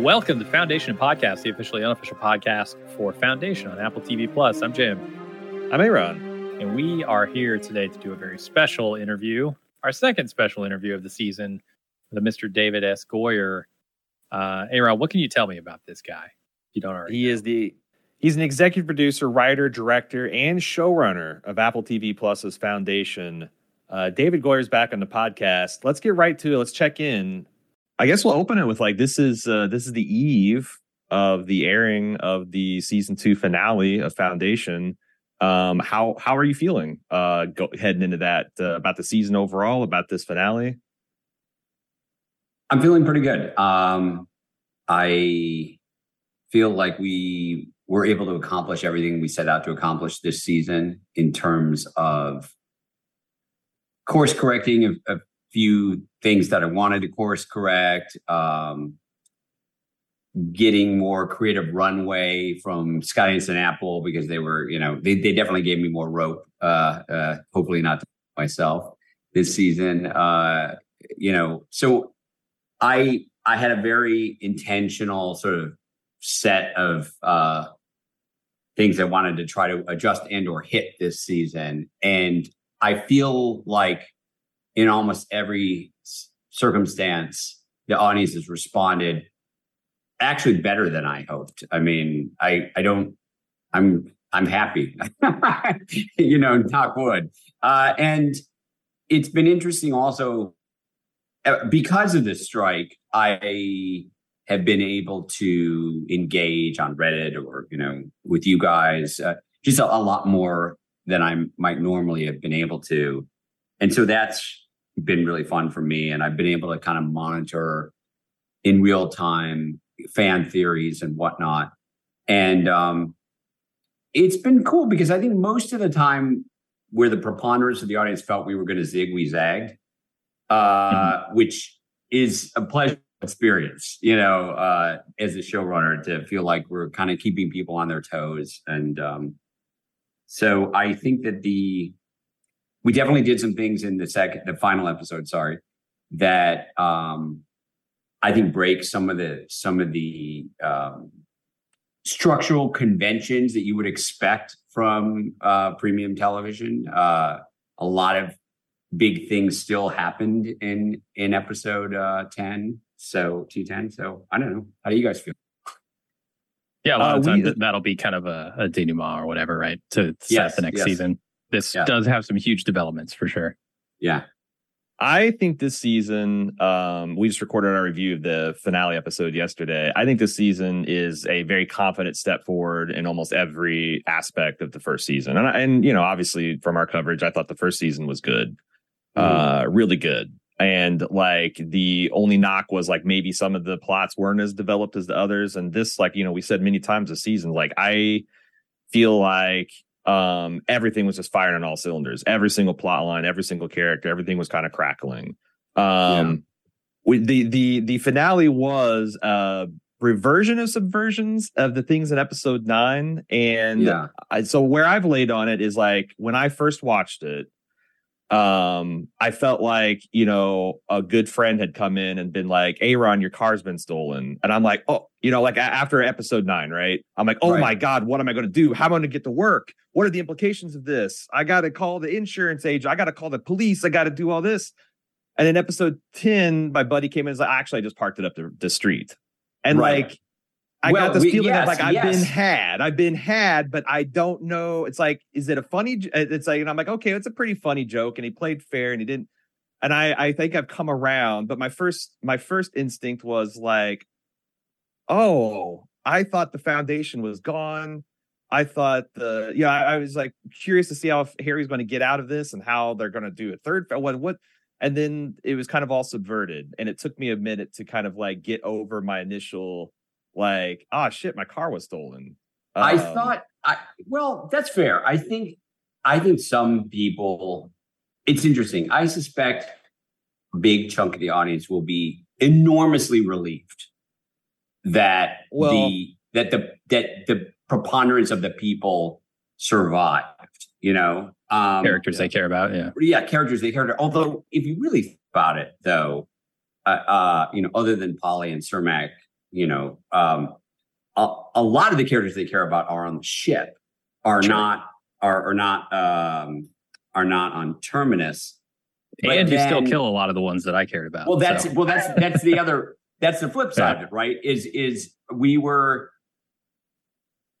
Welcome to Foundation Podcast, the officially unofficial podcast for Foundation on Apple TV Plus. I'm Jim. I'm Aaron. And we are here today to do a very special interview, our second special interview of the season with Mr. David S. Goyer. Uh, Aaron, what can you tell me about this guy? You don't already. He know. is the he's an executive producer, writer, director, and showrunner of Apple TV Plus's Foundation. Uh, David Goyer's back on the podcast. Let's get right to it. Let's check in I guess we'll open it with like this is uh, this is the eve of the airing of the season two finale of Foundation. Um, how how are you feeling uh, go, heading into that uh, about the season overall, about this finale? I'm feeling pretty good. Um, I feel like we were able to accomplish everything we set out to accomplish this season in terms of course correcting a few things that I wanted to course correct, um, getting more creative runway from Skydance and Apple because they were, you know, they, they definitely gave me more rope. Uh, uh, hopefully not myself this season. Uh, you know, so I I had a very intentional sort of set of uh, things I wanted to try to adjust and or hit this season, and I feel like in almost every circumstance, the audience has responded actually better than I hoped. I mean, I I don't I'm I'm happy, you know, knock wood. Uh, and it's been interesting also uh, because of this strike. I have been able to engage on Reddit or you know with you guys uh, just a, a lot more than I might normally have been able to, and so that's been really fun for me. And I've been able to kind of monitor in real time fan theories and whatnot. And um, it's been cool because I think most of the time where the preponderance of the audience felt we were going to zig, we zagged, uh, mm-hmm. which is a pleasure experience, you know, uh, as a showrunner to feel like we're kind of keeping people on their toes. And um, so I think that the we definitely did some things in the second, the final episode. Sorry, that um, I think break some of the some of the um, structural conventions that you would expect from uh, premium television. Uh, a lot of big things still happened in in episode uh, ten. So T ten. So I don't know. How do you guys feel? Yeah, a lot of uh, times we, that'll be kind of a, a denouement or whatever, right? To, set yes, the next yes. season this yeah. does have some huge developments for sure. Yeah. I think this season, um, we just recorded our review of the finale episode yesterday. I think this season is a very confident step forward in almost every aspect of the first season. And, and you know, obviously from our coverage, I thought the first season was good, mm-hmm. uh, really good. And like the only knock was like maybe some of the plots weren't as developed as the others. And this, like, you know, we said many times this season, like I feel like um, everything was just firing on all cylinders. Every single plot line, every single character, everything was kind of crackling. Um, yeah. the the the finale was a reversion of subversions of the things in episode nine, and yeah. I, so where I've laid on it is like when I first watched it, um, I felt like, you know, a good friend had come in and been like, Aaron, your car's been stolen. And I'm like, oh, you know, like after episode nine, right? I'm like, oh right. my God, what am I going to do? How am I going to get to work? What are the implications of this? I got to call the insurance agent. I got to call the police. I got to do all this. And in episode 10, my buddy came in and was like, actually, I just parked it up the, the street. And right. like, I well, got this we, feeling yes, of like I've yes. been had, I've been had, but I don't know. It's like, is it a funny? It's like, and I'm like, okay, it's a pretty funny joke, and he played fair, and he didn't. And I, I think I've come around, but my first, my first instinct was like, oh, I thought the foundation was gone. I thought the yeah, I, I was like curious to see how Hari's going to get out of this and how they're going to do a third. What what and then it was kind of all subverted and it took me a minute to kind of like get over my initial like oh shit my car was stolen um, i thought i well that's fair i think i think some people it's interesting i suspect a big chunk of the audience will be enormously relieved that well, the that the that the preponderance of the people survived you know um, characters they care about. Yeah, yeah, characters they care about. Although, if you really think about it, though, uh, uh, you know, other than Poly and Sermak, you know, um, a, a, lot of the characters they care about are on the ship, are sure. not are are not um, are not on terminus. And you still kill a lot of the ones that I cared about. Well, that's so. well, that's that's the other that's the flip side yeah. of it, right? Is is we were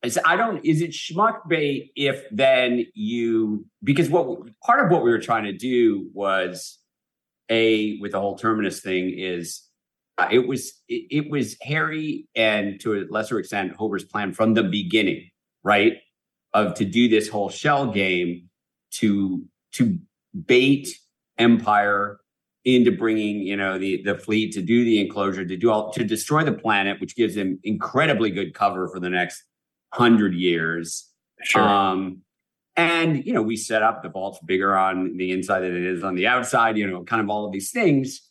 is I don't is it schmuck bait if then you because what part of what we were trying to do was a with the whole terminus thing is it was it, it, was Hari and to a lesser extent Hober's plan from the beginning, right? Of to do this whole shell game to to bait Empire into bringing you know the the fleet to do the enclosure to do all to destroy the planet, which gives them incredibly good cover for the next hundred years. Sure. Um, and you know, we set up the vault's bigger on the inside than it is on the outside. You know, kind of all of these things.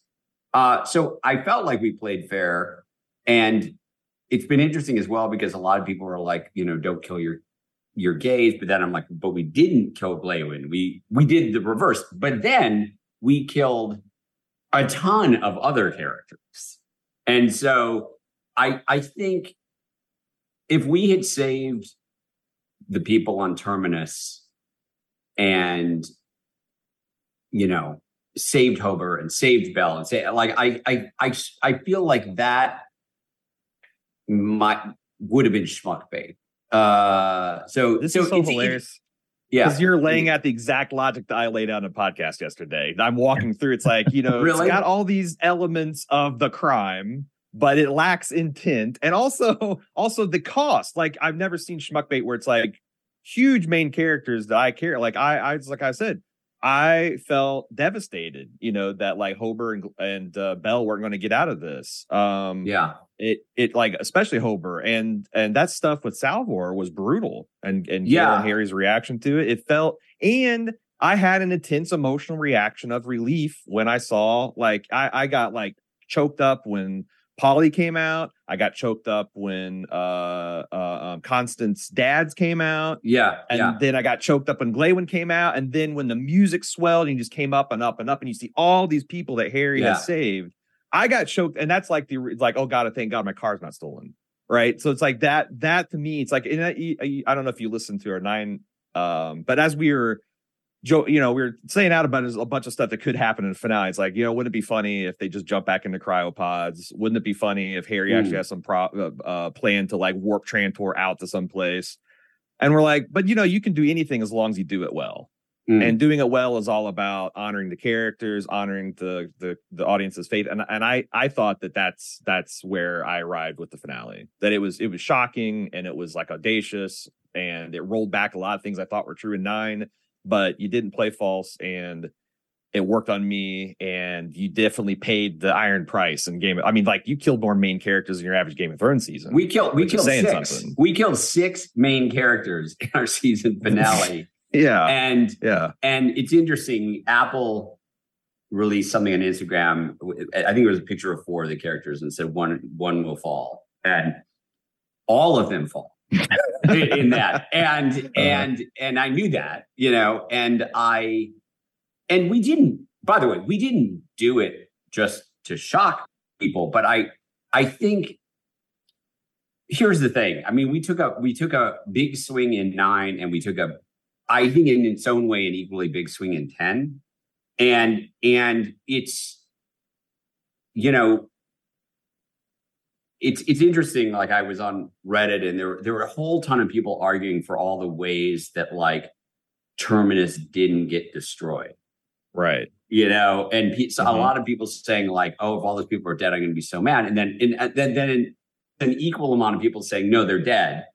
Uh, so I felt like we played fair, and it's been interesting as well because a lot of people are like, you know, don't kill your your gays, but then I'm like, but we didn't kill Glawen. We we did the reverse, but then we killed a ton of other characters, and so I I think if we had saved the people on Terminus and, you know, saved Hober and saved Bel and say like I I I I feel like that might would have been schmuck bait. Uh so this so is so hilarious. Yeah. Because you're laying out the exact logic that I laid out in a podcast yesterday. I'm walking through. It's like, you know, really? it's got all these elements of the crime but it lacks intent and also also the cost. Like I've never seen schmuckbait where it's like huge main characters that I care. Like I, I like I said, I felt devastated. You know that like Hober and, and uh, Bel weren't going to get out of this. Um, yeah, it it like especially Hober and and that stuff with Salvor was brutal. And and yeah, and Hari's reaction to it, it felt and. I had an intense emotional reaction of relief when I saw like I, I got like choked up when Poly came out. I got choked up when uh, uh, um, Constance Dads came out. Yeah. And yeah. then I got choked up when Glawen came out. And then when the music swelled and you just came up and up and up, and you see all these people that Hari yeah. has saved, I got choked. And that's like the, like, oh God, I thank God my car's not stolen. Right. So it's like that, that to me, it's like, I, I don't know if you listened to our nine, um, but as we were, Joe, you know, we were saying out about a bunch of stuff that could happen in the finale. It's like, you know, wouldn't it be funny if they just jump back into cryopods? Wouldn't it be funny if Hari actually has some pro- uh, uh, plan to like warp Trantor out to some place? And we're like, but you know, you can do anything as long as you do it well. Mm. And doing it well is all about honoring the characters, honoring the the the audience's faith. And and I I thought that that's that's where I arrived with the finale. That it was it was shocking and it was like audacious and it rolled back a lot of things I thought were true in nine but you didn't play false and it worked on me and you definitely paid the iron price in game i mean like you killed more main characters in your average game of thrones season. We killed we killed six. something. we killed six main characters in our season finale. Yeah. And yeah. and it's interesting apple released something on instagram i think it was a picture of four of the characters and said one one will fall. And all of them fall in that. And uh-huh. and and i knew that you know and i and we didn't by the way we didn't do it just to shock people but i i think here's the thing. I mean we took a we took a big swing in nine and we took a i think in its own way an equally big swing in 10 and and it's you know it's it's interesting. Like I was on Reddit, and there there were a whole ton of people arguing for all the ways that like Terminus didn't get destroyed. Right. You know, and pe- so mm-hmm. a lot of people saying like, "Oh, if all those people are dead, I'm going to be so mad." And then, and then, then an equal amount of people saying, "No, they're dead."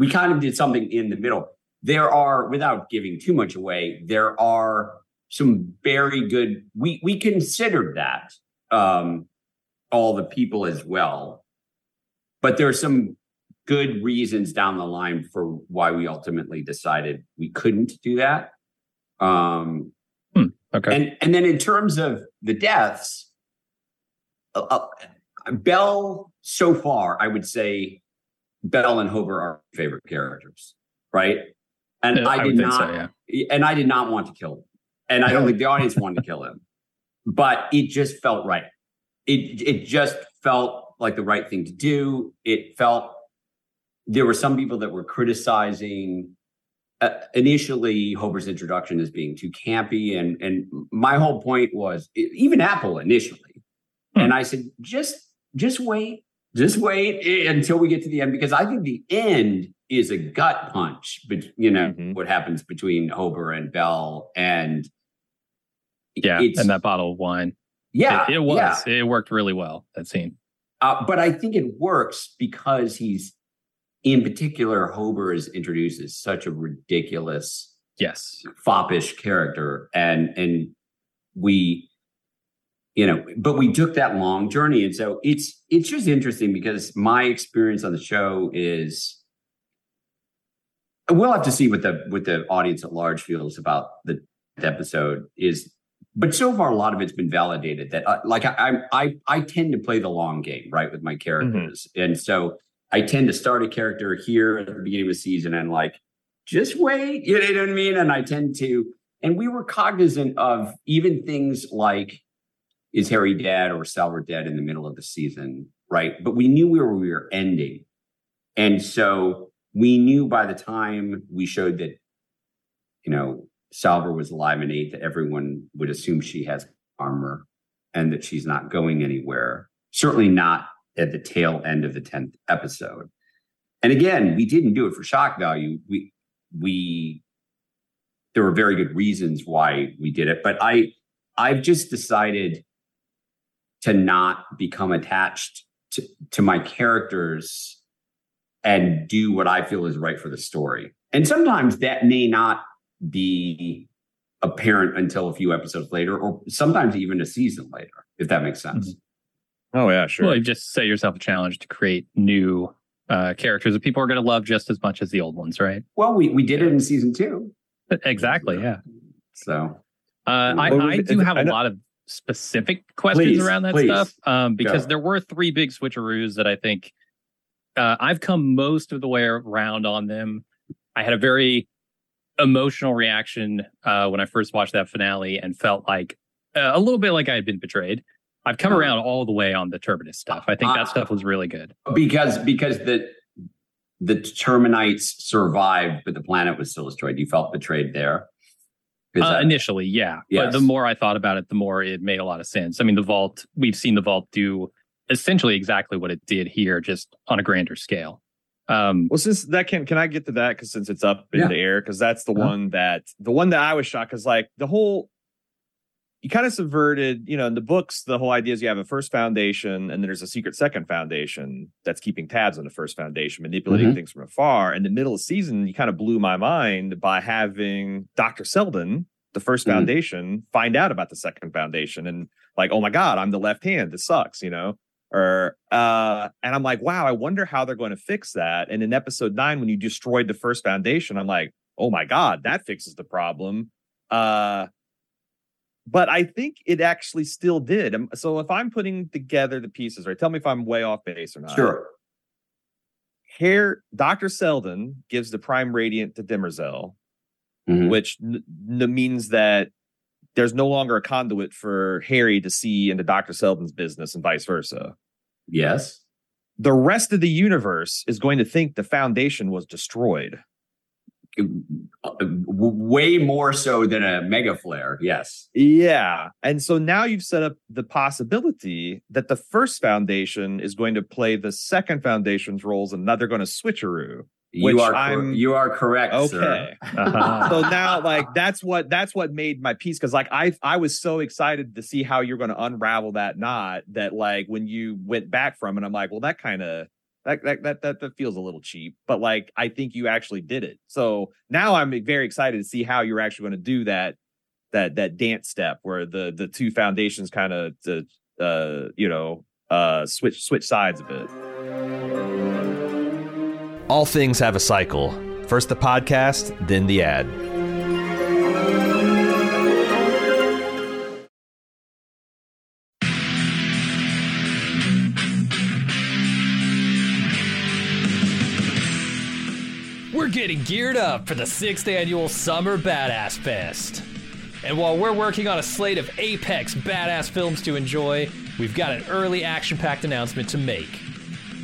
we kind of did something in the middle. There are, without giving too much away, there are some very good. We we considered that um, all the people as well, but there are some good reasons down the line for why we ultimately decided we couldn't do that. Um, hmm, okay, and and then in terms of the deaths, uh, uh, Bel so far, I would say Bel and Hober are favorite characters, right? And Yeah, I I did not, so, and I did not want to kill him, and I don't think the audience wanted to kill him, but it just felt right. It it just felt like the right thing to do. It felt there were some people that were criticizing uh, initially Hober's introduction as being too campy, and and my whole point was even Apple initially, Hmm. and I said just just wait, just wait eh, until we get to the end because I think the end is a gut punch, but you know Mhm. what happens between Hober and Bel, and yeah, it's, and that bottle of wine. yeah, it, it was. yeah. It worked really well. That scene. Uh, but I think it works because he's, in particular, Hober is introduced as such a ridiculous, Yes. foppish character, and and we, you know, but we took that long journey, and so it's it's just interesting because my experience on the show is. We'll have to see what the what the audience at large feels about the episode is but so far a lot of it's been validated that uh, like I, I i i tend to play the long game right with my characters. And so i tend to start a character here at the beginning of a season and like just wait you know what i mean? And i tend to and we were cognizant of even things like is hari dead or salvor dead in the middle of the season right? But we knew where we were ending. And so we knew by the time we showed that you know Salvor was alive in eight, that everyone would assume she has armor and that she's not going anywhere. Certainly not at the tail end of the 10th episode. And again, we didn't do it for shock value. We we there were very good reasons why we did it, but I I've just decided to not become attached to, to my characters and do what I feel is right for the story. And sometimes that may not be apparent until a few episodes later, or sometimes even a season later, if that makes sense. Oh yeah, sure. Well, you just set yourself a challenge to create new uh, characters that people are going to love just as much as the old ones, right? Well, we, we did it in season two. Exactly. Yeah. So Uh, I, I do have I a know- lot of specific questions Please, around that please. stuff um, because Go. there were three big switcheroos that I think uh, I've come most of the way around on them. I had a very emotional reaction uh, when I first watched that finale and felt like uh, a little bit like I had been betrayed. I've come Uh-huh. around all the way on the Terminus stuff. I think that stuff was really good. because because the the Terminites survived, but the planet was still destroyed. You felt betrayed there. Uh, that- initially, yeah. But the more I thought about it, the more it made a lot of sense. I mean, the vault, we've seen the vault do essentially exactly what it did here, just on a grander scale. Um, Well, since that can can I get to that because since it's up in Yeah. the air because that's the Uh-huh. one that the one that I was shocked because like the whole you kind of subverted you know in the books the whole idea is you have a first foundation and then there's a secret second foundation that's keeping tabs on the first foundation manipulating Mhm. things from afar. In the middle of the season, you kind of blew my mind by having Doctor Seldon, the 1st Mhm. foundation, find out about the second foundation and like oh my god I'm the left hand this sucks you know or uh and i'm like wow i wonder how they're going to fix that and in episode 9 when you destroyed the first foundation i'm like oh my god that fixes the problem uh but i think it actually still did Um, so if i'm putting together the pieces right tell me if i'm way off base or not sure. here dr seldon gives the prime radiant to demerzel Mhm. which n- n- means that there's no longer a conduit for hari to see into dr seldon's business and vice versa Yes. the rest of the universe is going to think the foundation was destroyed. Uh, Way more so than a mega flare. Yes. Yeah. And so now you've set up the possibility that the first foundation is going to play the second foundation's roles and now they're going to switcheroo. You are I'm- you are correct, Okay. sir. Uh-huh. so now like that's what that's what made my piece because like I I was so excited to see how you're going to unravel that knot that like when you went back from it, I'm like, well, that kind of That, that that that that feels a little cheap, but like I think you actually did it. So now I'm very excited to see how you're actually going to do that that that dance step where the the two foundations kind of uh you know uh switch switch sides a bit. All things have a cycle. First the podcast, then the ad. We're getting geared up for the sixth annual Summer Badass Fest. And while we're working on a slate of apex badass films to enjoy, we've got an early action packed announcement to make.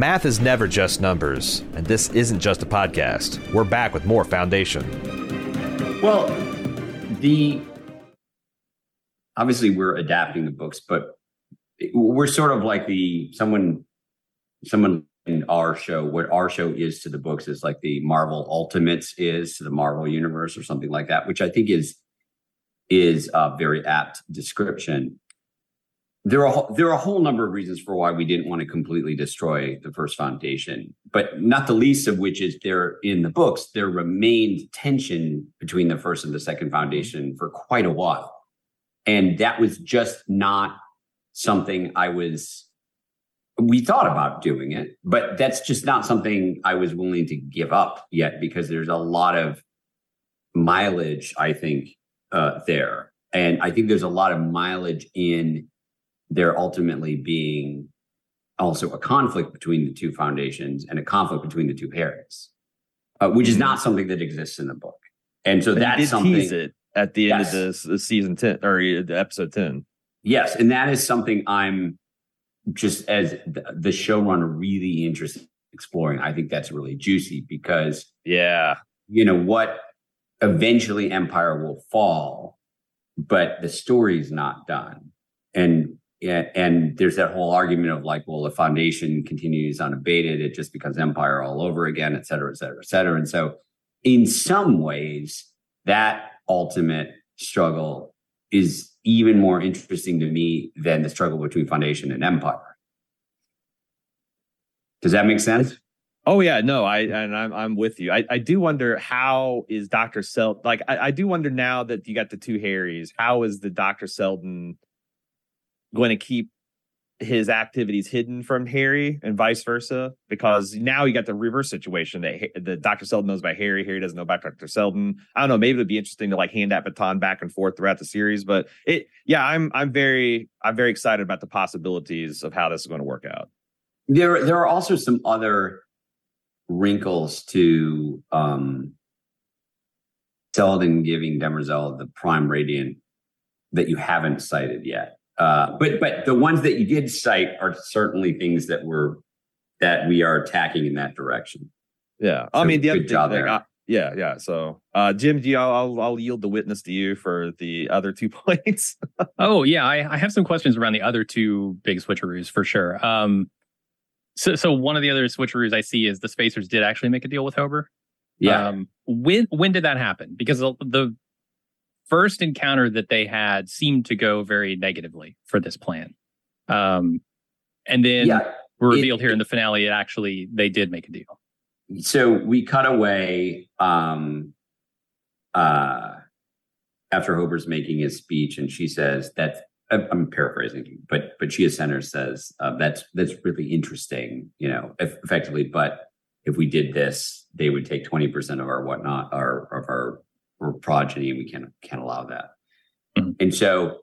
Math is never just numbers, and this isn't just a podcast. We're back with more foundation. Well, the obviously we're adapting the books, but we're sort of like the someone someone in our show what our show is to the books is like the Marvel Ultimates is to the Marvel universe or something like that, which I think is is a very apt description. There are there are a whole number of reasons for why we didn't want to completely destroy the first foundation, but not the least of which is there in the books there remained tension between the first and the second foundation for quite a while, and that was just not something I was. We thought about doing it, but that's just not something I was willing to give up yet because there's a lot of mileage, I think, uh, there. and I think there's a lot of mileage in there ultimately being also a conflict between the two foundations and a conflict between the two parents, uh, which is not something that exists in the book. And so But that's something. tease it at the end Yes. of this, this season ten or the episode ten. Yes, and that is something I'm just as the, the showrunner really interested in exploring. I think that's really juicy because Yeah, you know what eventually empire will fall but the story's not done and yeah, and there's that whole argument of like well the foundation continues unabated it just becomes empire all over again et cetera et cetera et cetera. And so in some ways that ultimate struggle is even more interesting to me than the struggle between foundation and empire. Does that make sense? Oh yeah, no, I and I'm I'm with you. I, I do wonder how is Doctor Sel like I, I do wonder now that you got the two Harrys, how is the Doctor Seldon going to keep his activities hidden from Hari and vice versa? Because now you got the reverse situation that the Doctor Seldon knows about Hari, Hari doesn't know about Doctor Seldon. I don't know, maybe it'd be interesting to like hand that baton back and forth throughout the series, but it yeah, I'm I'm very I'm very excited about the possibilities of how this is going to work out. there there are also some other wrinkles to um Seldon giving Demerzel the prime radiant that you haven't cited yet. Uh, but but the ones that you did cite are certainly things that were that we are attacking in that direction. Yeah, I So mean the good other job like, there. uh, yeah, yeah. So, uh, Jim, do you, I'll I'll yield the witness to you for the other two points. Oh yeah, I, I have some questions around the other two big switcheroos for sure. Um, so so one of the other switcheroos I see is the Spacers did actually make a deal with Hober. Yeah. Um, when when did that happen? Because the, the first encounter that they had seemed to go very negatively for this plan. Um, and then yeah. we're it- revealed here in the finale, it actually they did make a deal. so we cut away um uh after Hober's making his speech and she says that I'm paraphrasing, but but Chia Center says uh, that's that's really interesting, you know, eff- effectively. But if we did this, they would take twenty percent of our whatnot, our of our, our progeny, and we can't can't allow that. Mhm. And so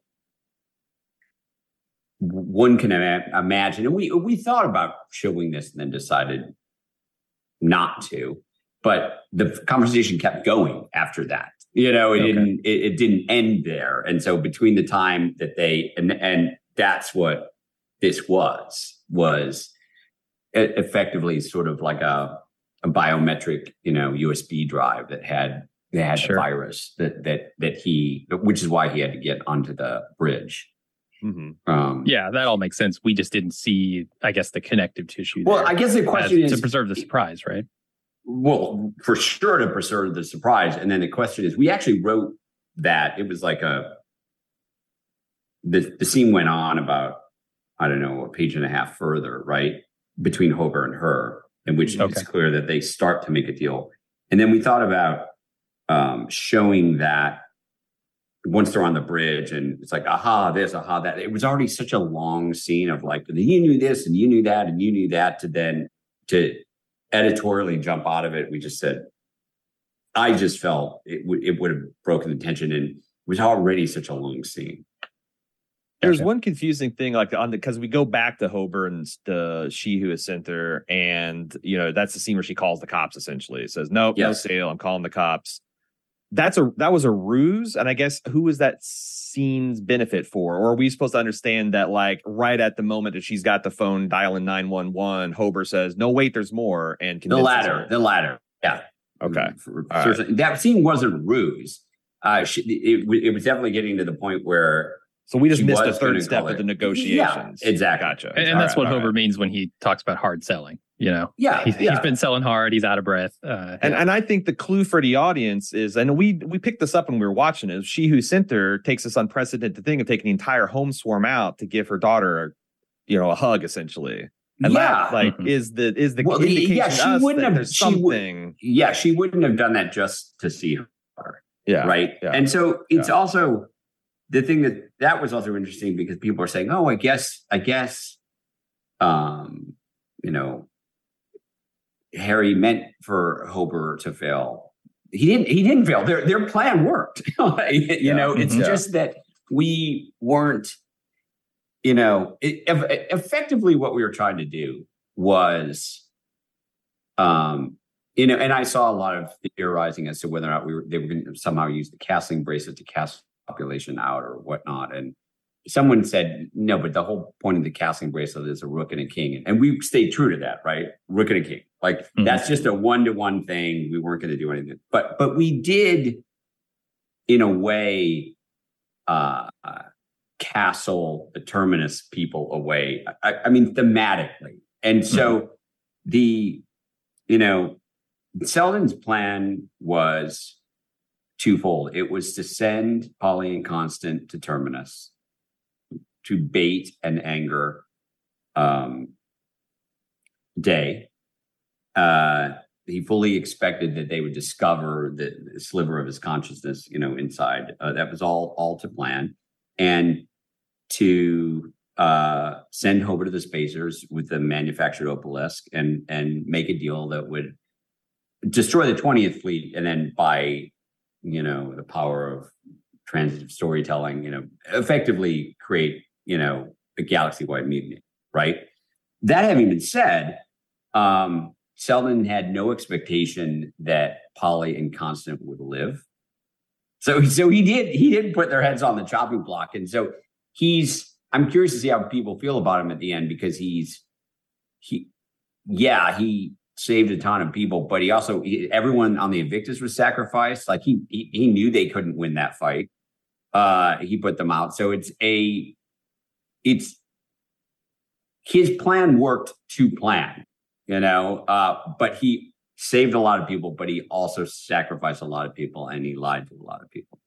one can ima- imagine, and we we thought about showing this and then decided not to. But the conversation kept going after that. You know, it Okay. didn't it, it didn't end there. And so between the time that they and and that's what this was was effectively sort of like a, a biometric, you know, USB drive that had that had Sure. the virus that that that he which is why he had to get onto the bridge. mm-hmm. Um Yeah, that all makes sense. We just didn't see, I guess, the connective tissue. Well, I guess the as- question is to preserve the surprise, right? well, for sure to preserve the surprise. And then the question is, we actually wrote that. It was like a the the scene went on about I don't know a page and a half further, right between Hober and her, in which Okay. it's clear that they start to make a deal. And then we thought about um, showing that once they're on the bridge and it's like aha this aha that it was already such a long scene of like you knew this and you knew that and you knew that to then to editorially jump out of it we just said i just felt it would it would have broken the tension and it was already such a long scene There's Gotcha. one confusing thing, like on the because we go back to Hober and the she who is center, and you know that's the scene where she calls the cops. Essentially, it says, "Nope, no sale. I'm calling the cops." That's a that was a ruse, and I guess who was that scene's benefit for? Or are we supposed to understand that, like, right at the moment that she's got the phone dialing nine one one, Hober says, "No, wait, there's more," and can the convinces latter her. the latter yeah Okay, For- All for- that scene wasn't ruse uh she, it, it was definitely getting to the point where so we just She missed the was third step of the negotiations. Yeah, exactly. Gotcha. And, and that's right, what all Hober right. means when he talks about hard selling. You know, yeah he's, yeah he's been selling hard. He's out of breath. Uh, And yeah. and I think the clue for the audience is, and we we picked this up when we were watching it. She who sent her takes this unprecedented thing of taking the entire home swarm out to give her daughter, you know, a hug essentially. And yeah that, like, Mhm. is the is the Well, the- yeah, she wouldn't have- there's she would- yeah she wouldn't have done that just to see her yeah, right yeah. and so it's Yeah. also the thing that that was also interesting because people are saying oh i guess i guess um you know hari meant for hober to fail he didn't he didn't fail. Their their plan worked. you Yeah. know, it's Mhm. just that we weren't. You know, it, eff- effectively, what we were trying to do was, um, you know, and I saw a lot of theorizing as to whether or not we were they were going to somehow use the castling bracelet to cast population out or whatnot. And someone said no, but the whole point of the castling bracelet is a rook and a king, and we stayed true to that, right? Rook and a king, like Mhm. that's just a one to one thing. We weren't going to do anything, but but we did, in a way, uh, castle the terminus people away. I, I mean, thematically, and so the, you know, Seldon's plan was twofold. It was to send Poly and Constant to Terminus to bait an anger um, Day. Uh, he fully expected that they would discover the, the sliver of his consciousness, you know, inside. Uh, that was all all to plan, and to uh, send Hober to the Spacers with the manufactured Opalesque and and make a deal that would destroy the 20th fleet and then by you know the power of transitive storytelling you know effectively create you know a galaxy wide mutiny right that having been said um Seldon had no expectation that Poly and Constant would live so so he did he didn't put their heads on the chopping block and so he's I'm curious to see how people feel about him at the end because he's he yeah he saved a ton of people, but he also he, everyone on the Invictus was sacrificed. Like he, he he knew they couldn't win that fight. Uh, he put them out. So it's a it's his plan worked to plan, you know. Uh, but he saved a lot of people, but he also sacrificed a lot of people, and he lied to a lot of people.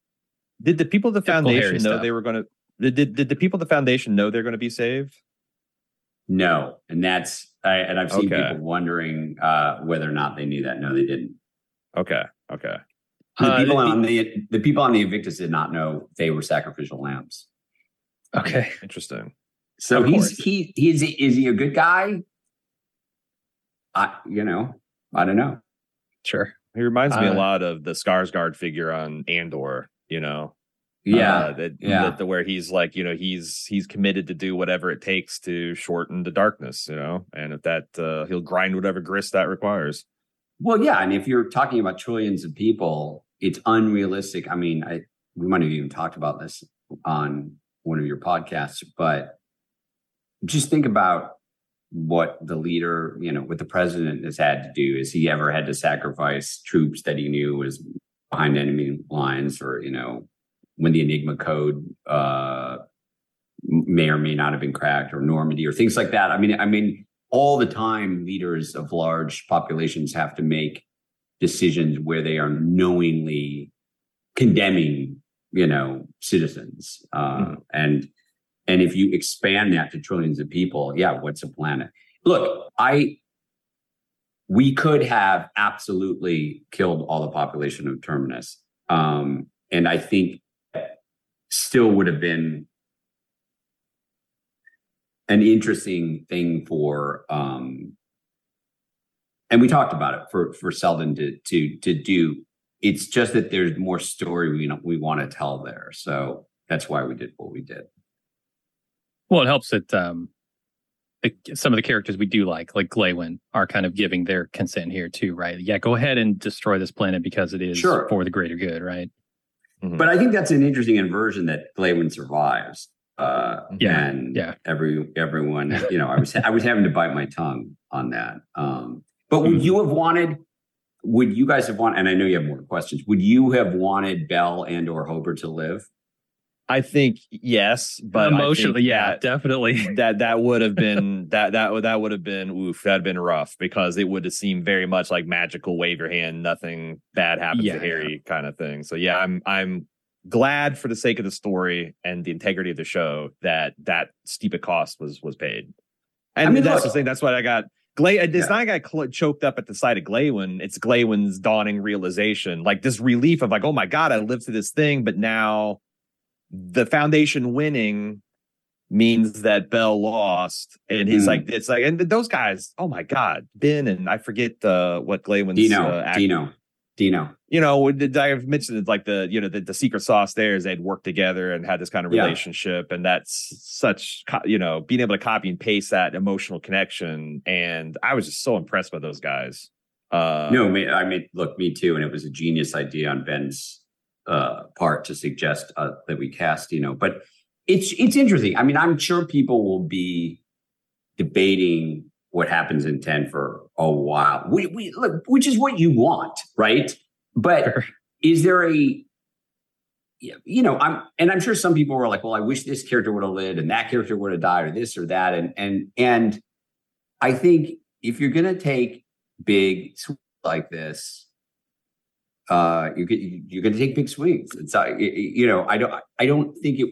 Did the people of the Typical Hari foundation know stuff. they were going to? Did, did did the people of the foundation know they're going to be saved? No, and that's I, and I've seen Okay. people wondering uh, whether or not they knew that. No, they didn't. Okay, okay. The Uh, people the- on the the people on the Invictus did not know they were sacrificial lambs. Okay. Interesting. So Of he's course. he he's is he a good guy? I you know I don't know. Sure. He reminds me a Uh, lot of the Skarsgård figure on Andor. You know, Yeah, uh, that, yeah. that the where he's like, you know, he's he's committed to do whatever it takes to shorten the darkness. You know, and if that uh, he'll grind whatever grist that requires. Well, yeah, and if you're talking about trillions of people, it's unrealistic. I mean, I we might have even talked about this on one of your podcasts, but just think about what the leader, you know, what the president has had to do. Has he ever had to sacrifice troops that he knew was behind enemy lines, or you know, when the Enigma code uh, may or may not have been cracked, or Normandy, or things like that? I mean, I mean, all the time leaders of large populations have to make decisions where they are knowingly condemning you know citizens uh, Mhm. and and if you expand that to trillions of people yeah what's a planet look i we could have absolutely killed all the population of terminus um and i think still would have been an interesting thing for um and we talked about it for for Seldon to to to do. It's just that there's more story we we want to tell there, so that's why we did what we did. Well, it helps that um, the, some of the characters we do like, like Glawen, are kind of giving their consent here too, right? Yeah, go ahead and destroy this planet because it is Sure. for the greater good, right? But I think that's an interesting inversion that Glawen survives. Uh, Yeah, and yeah. every everyone, you know, I was I was having to bite my tongue on that. Um, but would Mm-hmm. you have wanted? Would you guys have wanted? And I know you have more questions. Would you have wanted Bel and or Hober to live? I think yes, but emotionally, yeah, that- definitely. that that would have been that that would that would have been oof that'd been rough because it would have seemed very much like magical wave your hand nothing bad happens Yeah, to Hari kind of thing. So yeah, I'm I'm glad for the sake of the story and the integrity of the show that that steep a cost was was paid. And I mean, that's look- the thing. That's what I got. Glay, it's Yeah. not I got cl- choked up at the sight of Glawen. It's Glawen's dawning realization, like this relief of like, oh my god, I lived through this thing, but now the foundation winning means that Bel lost, and he's Mhm. like, it's like, and those guys, oh my god, Ben and I forget uh, what Glawen's Dino, uh, act- Dino. Dino. You know, I've mentioned like the you know the, the secret sauce there is they'd worked together and had this kind of Yeah. relationship, and that's such you know being able to copy and paste that emotional connection. And I was just so impressed by those guys. Uh, no, me, I mean, look, me too. And it was a genius idea on Ben's uh, part to suggest uh, that we cast you know, But it's it's interesting. I mean, I'm sure people will be debating what happens in 10 for a while, we, we, look, which is what you want, right? But Sure. is there a you know, I'm and I'm sure some people were like, well, I wish this character would have lived and that character would have died or this or that. And and and I think if you're gonna take big swings like this, uh, you you're gonna take big swings. It's uh, you know, I don't I don't think it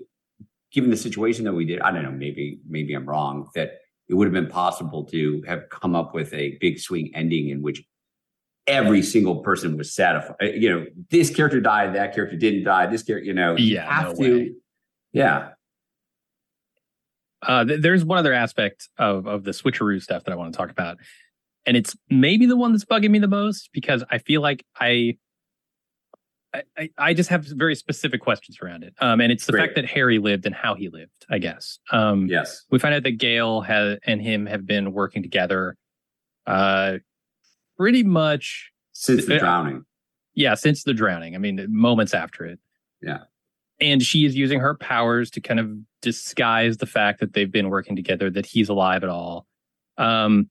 given the situation that we did, I don't know, maybe maybe I'm wrong, that it would have been possible to have come up with a big swing ending in which every single person was satisfied. Uh, You know, this character died, that character didn't die, this character, you know, you Yeah, have no to, way. yeah. Uh, th- there's one other aspect of of the switcheroo stuff that I want to talk about, and it's maybe the one that's bugging me the most because I feel like I. I- I, just have very specific questions around it. Um, and it's the Great. fact that Hari lived and how he lived, I guess. Um, Yes. we find out that Gaal has, and him have been working together uh, pretty much, Since the Yeah. drowning. yeah, since the drowning. I mean, moments after it. Yeah. And she is using her powers to kind of disguise the fact that they've been working together, that he's alive at all. Um,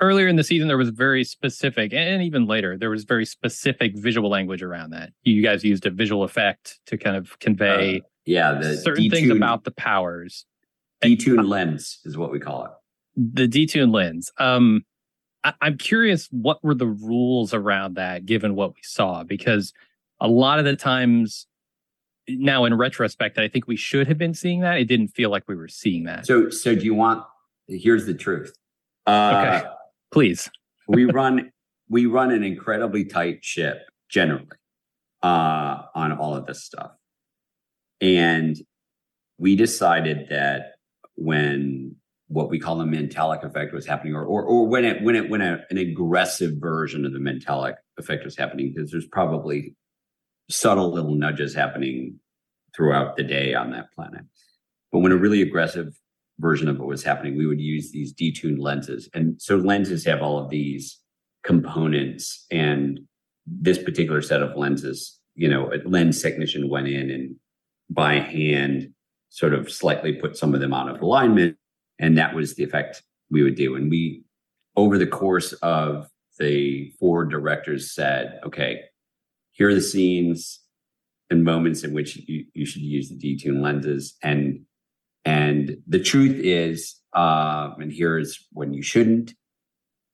earlier in the season, there was very specific, and even later, there was very specific visual language around that. You guys used a visual effect to kind of convey Yeah, the certain things about the powers. detuned lens is what we call it. the detune lens. Um, I, I'm curious, what were the rules around that, given what we saw? Because a lot of the times, now in retrospect, I think we should have been seeing that. It didn't feel like we were seeing that. So, so do you want? Here's the truth. Uh, Okay. Please, we run we run an incredibly tight ship generally uh, on all of this stuff, and we decided that when what we call the mentalic effect was happening, or or, or when it when it when a, an aggressive version of the mentalic effect was happening, because there's probably subtle little nudges happening throughout the day on that planet. But when a really aggressive version of what was happening, we would use these detuned lenses. And so lenses have all of these components. And this particular set of lenses, you know, a lens technician went in and by hand sort of slightly put some of them out of alignment. And that was the effect we would do. And we, over the course of the four directors said, okay, here are the scenes and moments in which you, you should use the detune lenses. And and the truth is, uh, and here's when you shouldn't.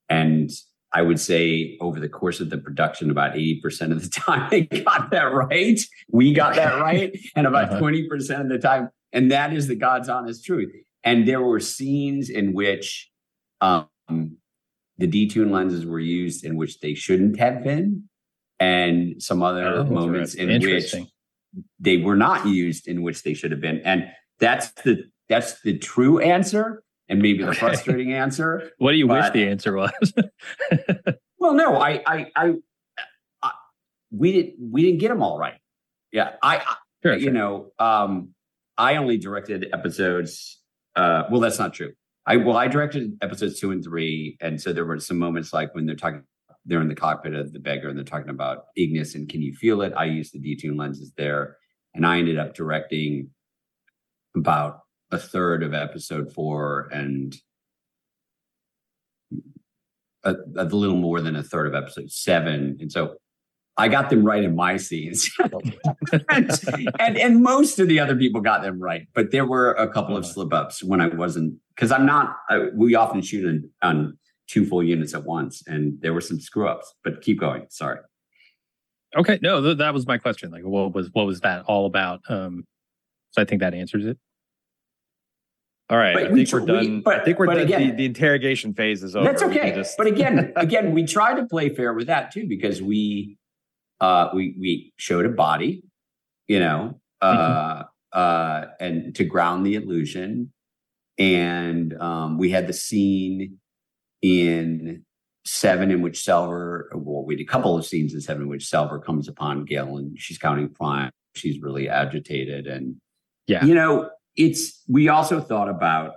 And I would say over the course of the production, about 80% of the time they got that right. We got that right. And about Uh-huh. 20% of the time. And that is the God's honest truth. And there were scenes in which um, the detune lenses were used in which they shouldn't have been. And some other Oh, moments in which they were not used in which they should have been. And that's the that's the true answer and maybe the Okay. frustrating answer. what do you wish the answer was? Well, no, I I I, I we didn't we didn't get them all right. Yeah, I, I Sure, you sure. know, um I only directed episodes uh well that's not true. I well I directed episodes 2 and 3 and so there were some moments like when they're talking they're in the cockpit of the beggar and they're talking about Ignis and can you feel it? I used the detune lenses there and I ended up directing about a third of episode 4 and a, a little more than a third of episode 7 and so I got them right in my scenes. and, and and most of the other people got them right, but there were a couple of Uh-huh. slip ups when I wasn't because I'm not. I, we often shoot on, on two full units at once, and there were some screw ups. But keep going. Sorry. okay, no, th- that was my question. Like, what was what was that all about? Um, so I think that answers it. All right, But I think we- done. but- I think we're done. again- the, the interrogation phase is over. That's okay. just- But again, again, we tried to play fair with that too because we uh we we showed a body, you know, uh uh and to ground the illusion. And um we had the scene in seven in which Salvor, well, we did a couple of scenes in seven in which Salvor comes upon Gaal and she's counting prime. She's really agitated. And, Yeah. you know, it's, we also thought about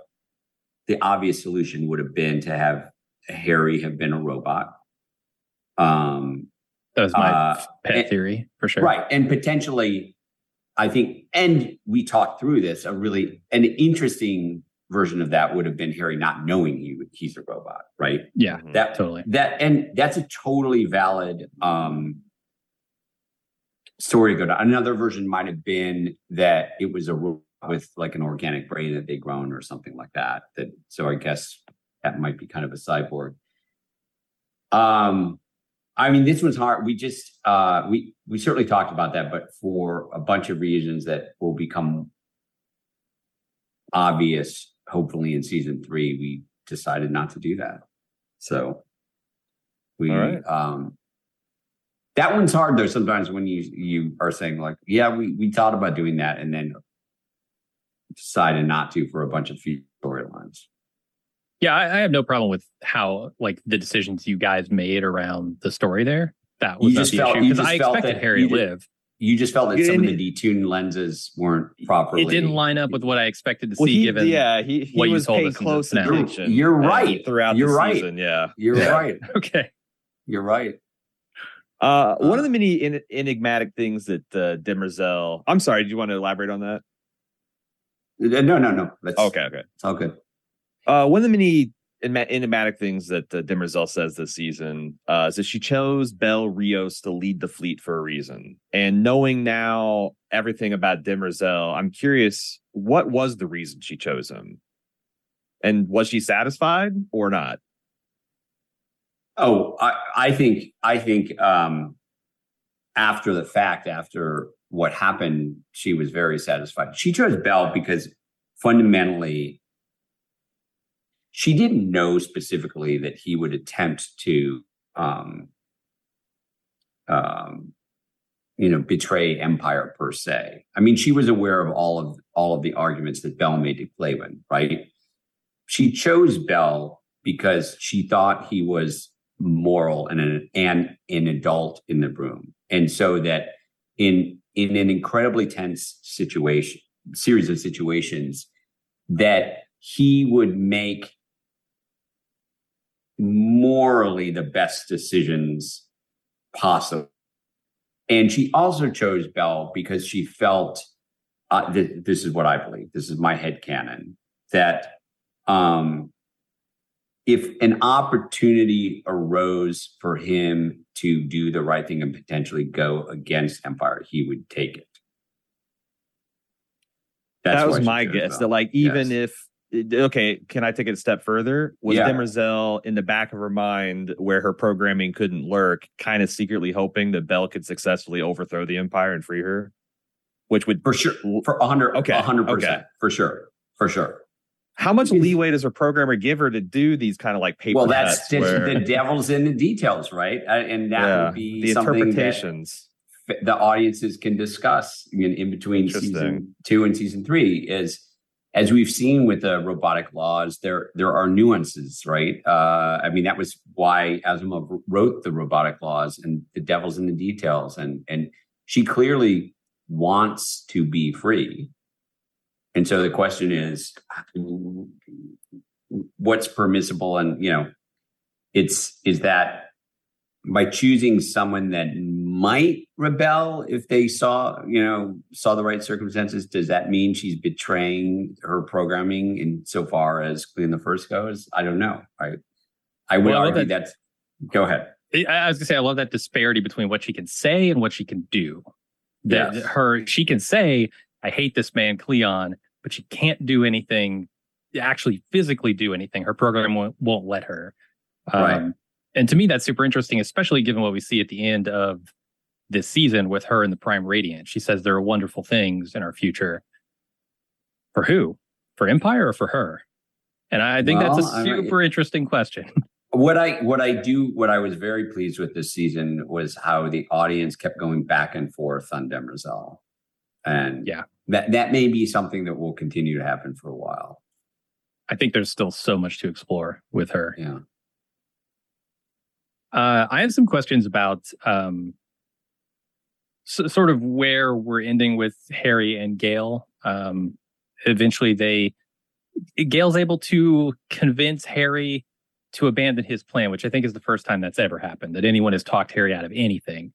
the obvious solution would have been to have Hari have been a robot. Um, That was my Uh, pet and- theory for sure. Right. And potentially, I think, and we talked through this, a really, an interesting version of that would have been Hari not knowing he would- he's a robot, right? Yeah. That Totally. that and that's a totally valid um story to go down. Another version might have been that it was a robot with like an organic brain that they grown or something like that. That so I guess that might be kind of a cyborg. Um I mean this one's hard. We just uh we we certainly talked about that, but for a bunch of reasons that will become obvious hopefully in season three, we decided not to do that. So we right. um that one's hard though sometimes when you you are saying like, yeah, we we thought about doing that and then decided not to for a bunch of future storylines. Yeah, I, I have no problem with how like the decisions you guys made around the story there. That was You just the felt- issue because I felt expected Hari you to did- live. You just felt that some of the detuned lenses weren't properly. It didn't line up with what I expected to Well, see. he, given yeah, he, he what you was told paying us the close attention. You're uh, right. throughout You're the right. season. Yeah. You're Yeah. right. okay, You're right. Uh, one Uh, of the many en- enigmatic things that uh, Demerzel. I'm sorry. Do you want to elaborate on that? Uh, No, no, no. That's Okay. Okay. It's all good. Uh, one of the many enigma- enigmatic things that uh, Demerzel says this season uh, is that she chose Bel Riose to lead the fleet for a reason. And knowing now everything about Demerzel, I'm curious what was the reason she chose him, and was she satisfied or not? Oh, I, I think I think um after the fact, after what happened, she was very satisfied. She chose Bel because fundamentally she didn't know specifically that he would attempt to um um you know betray empire per se i mean she was aware of all of all of the arguments that Bel made to clavin right she chose Bel because she thought he was moral and an and an adult in the room. And so that in in an incredibly tense situation series of situations that he would make morally the best decisions possible. And she also chose Bel because she felt uh, th- this is what i believe. This is my head canon that um if an opportunity arose for him to do the right thing and potentially go against empire he would take it That's that was my guess. That like even Yes. if okay, can I take it a step further? Was Yeah. Demerzel in the back of her mind where her programming couldn't lurk, kind of secretly hoping that Bel could successfully overthrow the Empire and free her? Which would for sure for 100 Okay, 100% okay. for sure for sure how much leeway does a programmer give her to do these kind of like paper well that's cuts the, where- the devil's in the details right? Uh, and that yeah, would be the something that interpretations. the audiences can discuss in, in between season two and season three is as we've seen with the robotic laws there there are nuances right? Uh i mean that was why asimov wrote the robotic laws and the devil's in the details and and she clearly wants to be free and so the question is what's permissible? And you know it's is that by choosing someone that might rebel if they saw you know saw the right circumstances does that mean she's betraying her programming in so far as Cleon the First goes? I don't know. I i would Well, argue that- that's go ahead. I I was gonna say I love that disparity between what she can say and what she can do. That Yes. her she can say, "I hate this man, Cleon," but she can't do anything, actually physically do anything. Her program won't, won't let her. Um, Right. And to me, that's super interesting, especially given what we see at the end of this season with her and the Prime Radiant. She says there are wonderful things in our future. For who? For Empire or for her? And I think that's Well, a I mean- super interesting question. what i what i do what i was very pleased with this season was how the audience kept going back and forth on demerzel and Yeah. That that may be something that will continue to happen for a while I think there's still so much to explore with her. yeah Uh, I have some questions about um, so, sort of where we're ending with Hari and Gaal. Um, eventually, they Gaal's able to convince Hari to abandon his plan, which I think is the first time that's ever happened that anyone has talked Hari out of anything.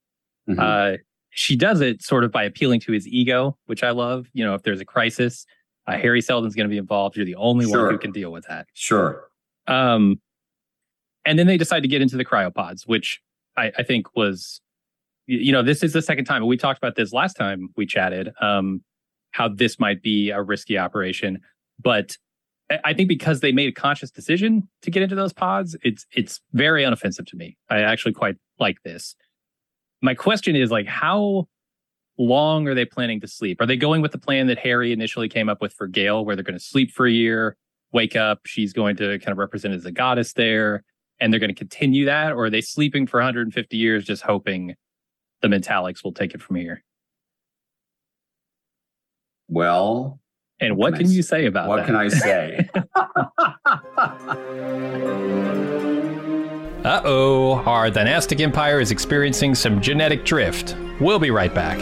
Mm-hmm. Uh, she does it sort of by appealing to his ego, which I love. You know, if there's a crisis, uh, Hari Seldon's going to be involved. You're the only sure. one who can deal with that. Sure. Um, and then they decide to get into the cryopods, which I, I think was, you know, this is the second time. We talked about this last time we chatted, um, how this might be a risky operation. But I think because they made a conscious decision to get into those pods, it's it's very unoffensive to me. I actually quite like this. My question is like, how long are they planning to sleep? Are they going with the plan that Hari initially came up with for Gaal, where they're going to sleep for a year, wake up, she's going to kind of represent as a goddess there, and they're going to continue that, or are they sleeping for 150 years, just hoping the Mentalics will take it from here? Well, and what, can, can you say about what that? can I say? uh oh, our dynastic empire is experiencing some genetic drift. We'll be right back.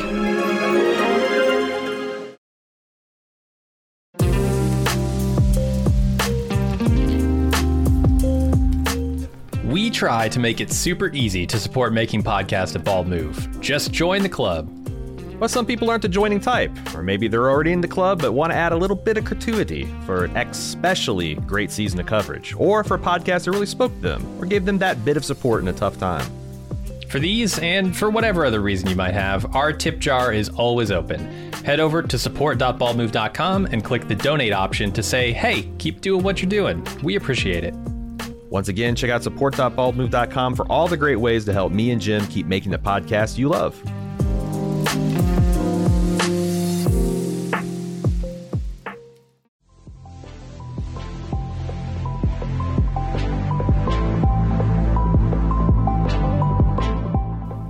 We try to make it super easy to support making podcasts at Bald Move. Just join the club but some people aren't a joining type, or maybe they're already in the club but want to add a little bit of gratuity for an especially great season of coverage, or for a podcast that really spoke to them, or gave them that bit of support in a tough time. For these, and for whatever other reason you might have, our tip jar is always open. Head over to support.baldmove.com and click the donate option to say, hey, keep doing what you're doing. We appreciate it. Once again, check out support.baldmove.com for all the great ways to help me and Jim keep making the podcast you love.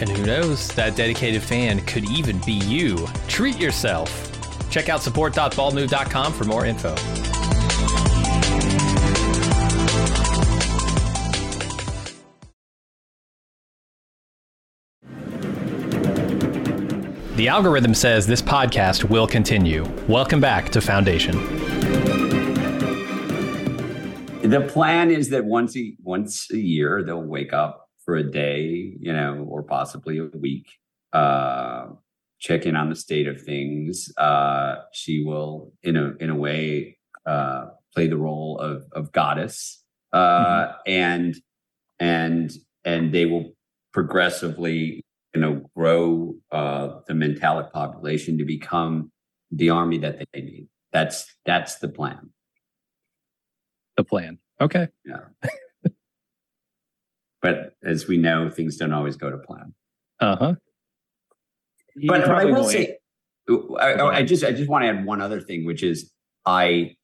And who knows, that dedicated fan could even be you. Treat yourself. Check out support.baldmove.com for more info. The algorithm says this podcast will continue. Welcome back to Foundation. The plan is that once a, once a year they'll wake up for a day, you know, or possibly a week, uh, check in on the state of things. Uh, she will, in a in a way, uh, play the role of of goddess, uh, mm-hmm. and and and they will progressively, you know, grow uh, the mentalic population to become the army that they need. That's that's the plan. The plan. Okay. Yeah. but as we know, things don't always go to plan. Uh huh but, but I will say, I, I just I just want to add one other thing, which is I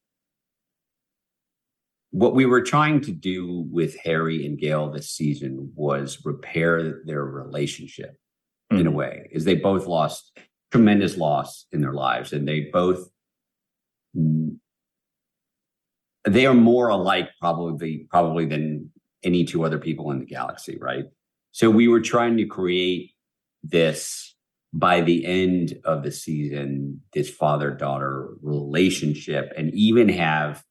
what we were trying to do with Hari and Gaal this season was repair their relationship mm-hmm. in a mm-hmm. way, is they both lost tremendous loss in their lives, and they both they are more alike probably probably than any two other people in the galaxy, right? So we were trying to create this by the end of the season, this father daughter relationship, and even have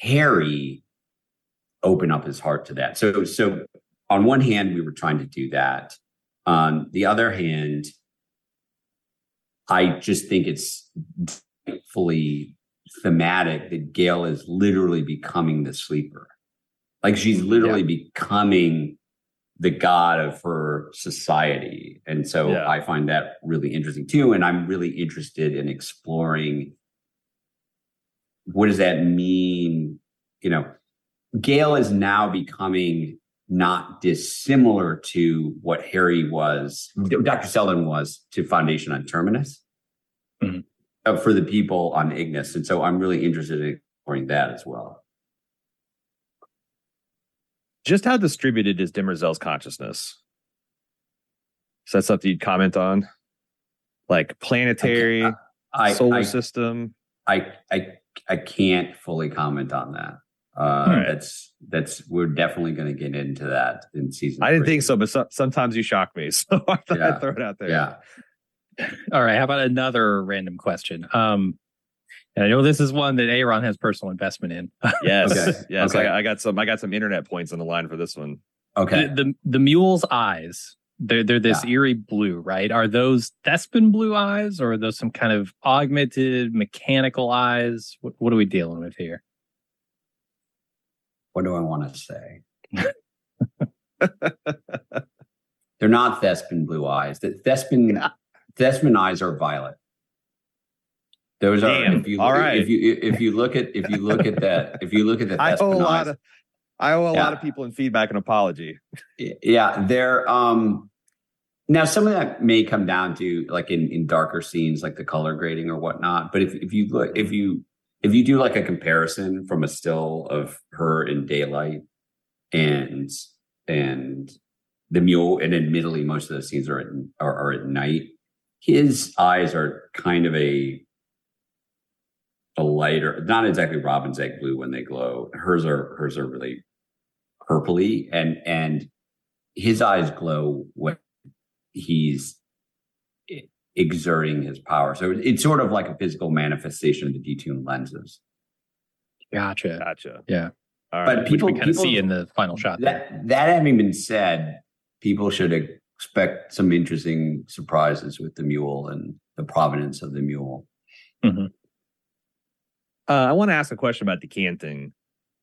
Hari open up his heart to that. So, so on one hand, we were trying to do that. On the other hand, I just think it's fully thematic that Gaal is literally becoming the sleeper. Like she's literally becoming the god of her society. And so Yeah. I find that really interesting too. And I'm really interested in exploring what does that mean? You know, Gaal is now becoming not dissimilar to what Hari was, Dr. Seldon was to Foundation on Terminus Mhm. uh, for the people on Ignis. And so I'm really interested in exploring that as well. Just how distributed is Demerzel's consciousness? Is that something you'd comment on? Like planetary, I, solar I, system? I, I, I can't fully comment on that. Uh, Alright. That's that's we're definitely going to get into that in season. I didn't three. think so, but so, sometimes you shock me. So I thought Yeah. I'd throw it out there. Yeah, All right. How about another random question? Um, and I know this is one that Aaron has personal investment in. Yes. Okay. Yes. Okay. I, I got some I got some internet points on the line for this one. okay. the, the the mule's eyes. They're they're this Yeah. eerie blue, right? Are those Thespin blue eyes, or are those some kind of augmented mechanical eyes? What, what are we dealing with here? What do I want to say? They're not Thespin blue eyes. The Thespin Thespin eyes are violet. Those are Damn. if you All look, if you if you look at if you look at that if you look at the I owe a lot of I owe a Yeah. lot of people in feedback an apology. yeah, they're um now some of that may come down to like in in darker scenes like the color grading or whatnot. But if if you look if you if you do like a comparison from a still of her in daylight and and the mule and admittedly most of the scenes are at are, are at night his eyes are kind of a a lighter not exactly robin's egg blue when they glow hers are hers are really purpley and and his eyes glow when he's exerting his power so it's sort of like a physical manifestation of the detuned lenses Gotcha. Gotcha. Yeah. All But right. People- we kind of see in the final shot. there. that that having been said people should expect some interesting surprises with the mule and the provenance of the mule mm-hmm. Uh, I want to ask a question about decanting.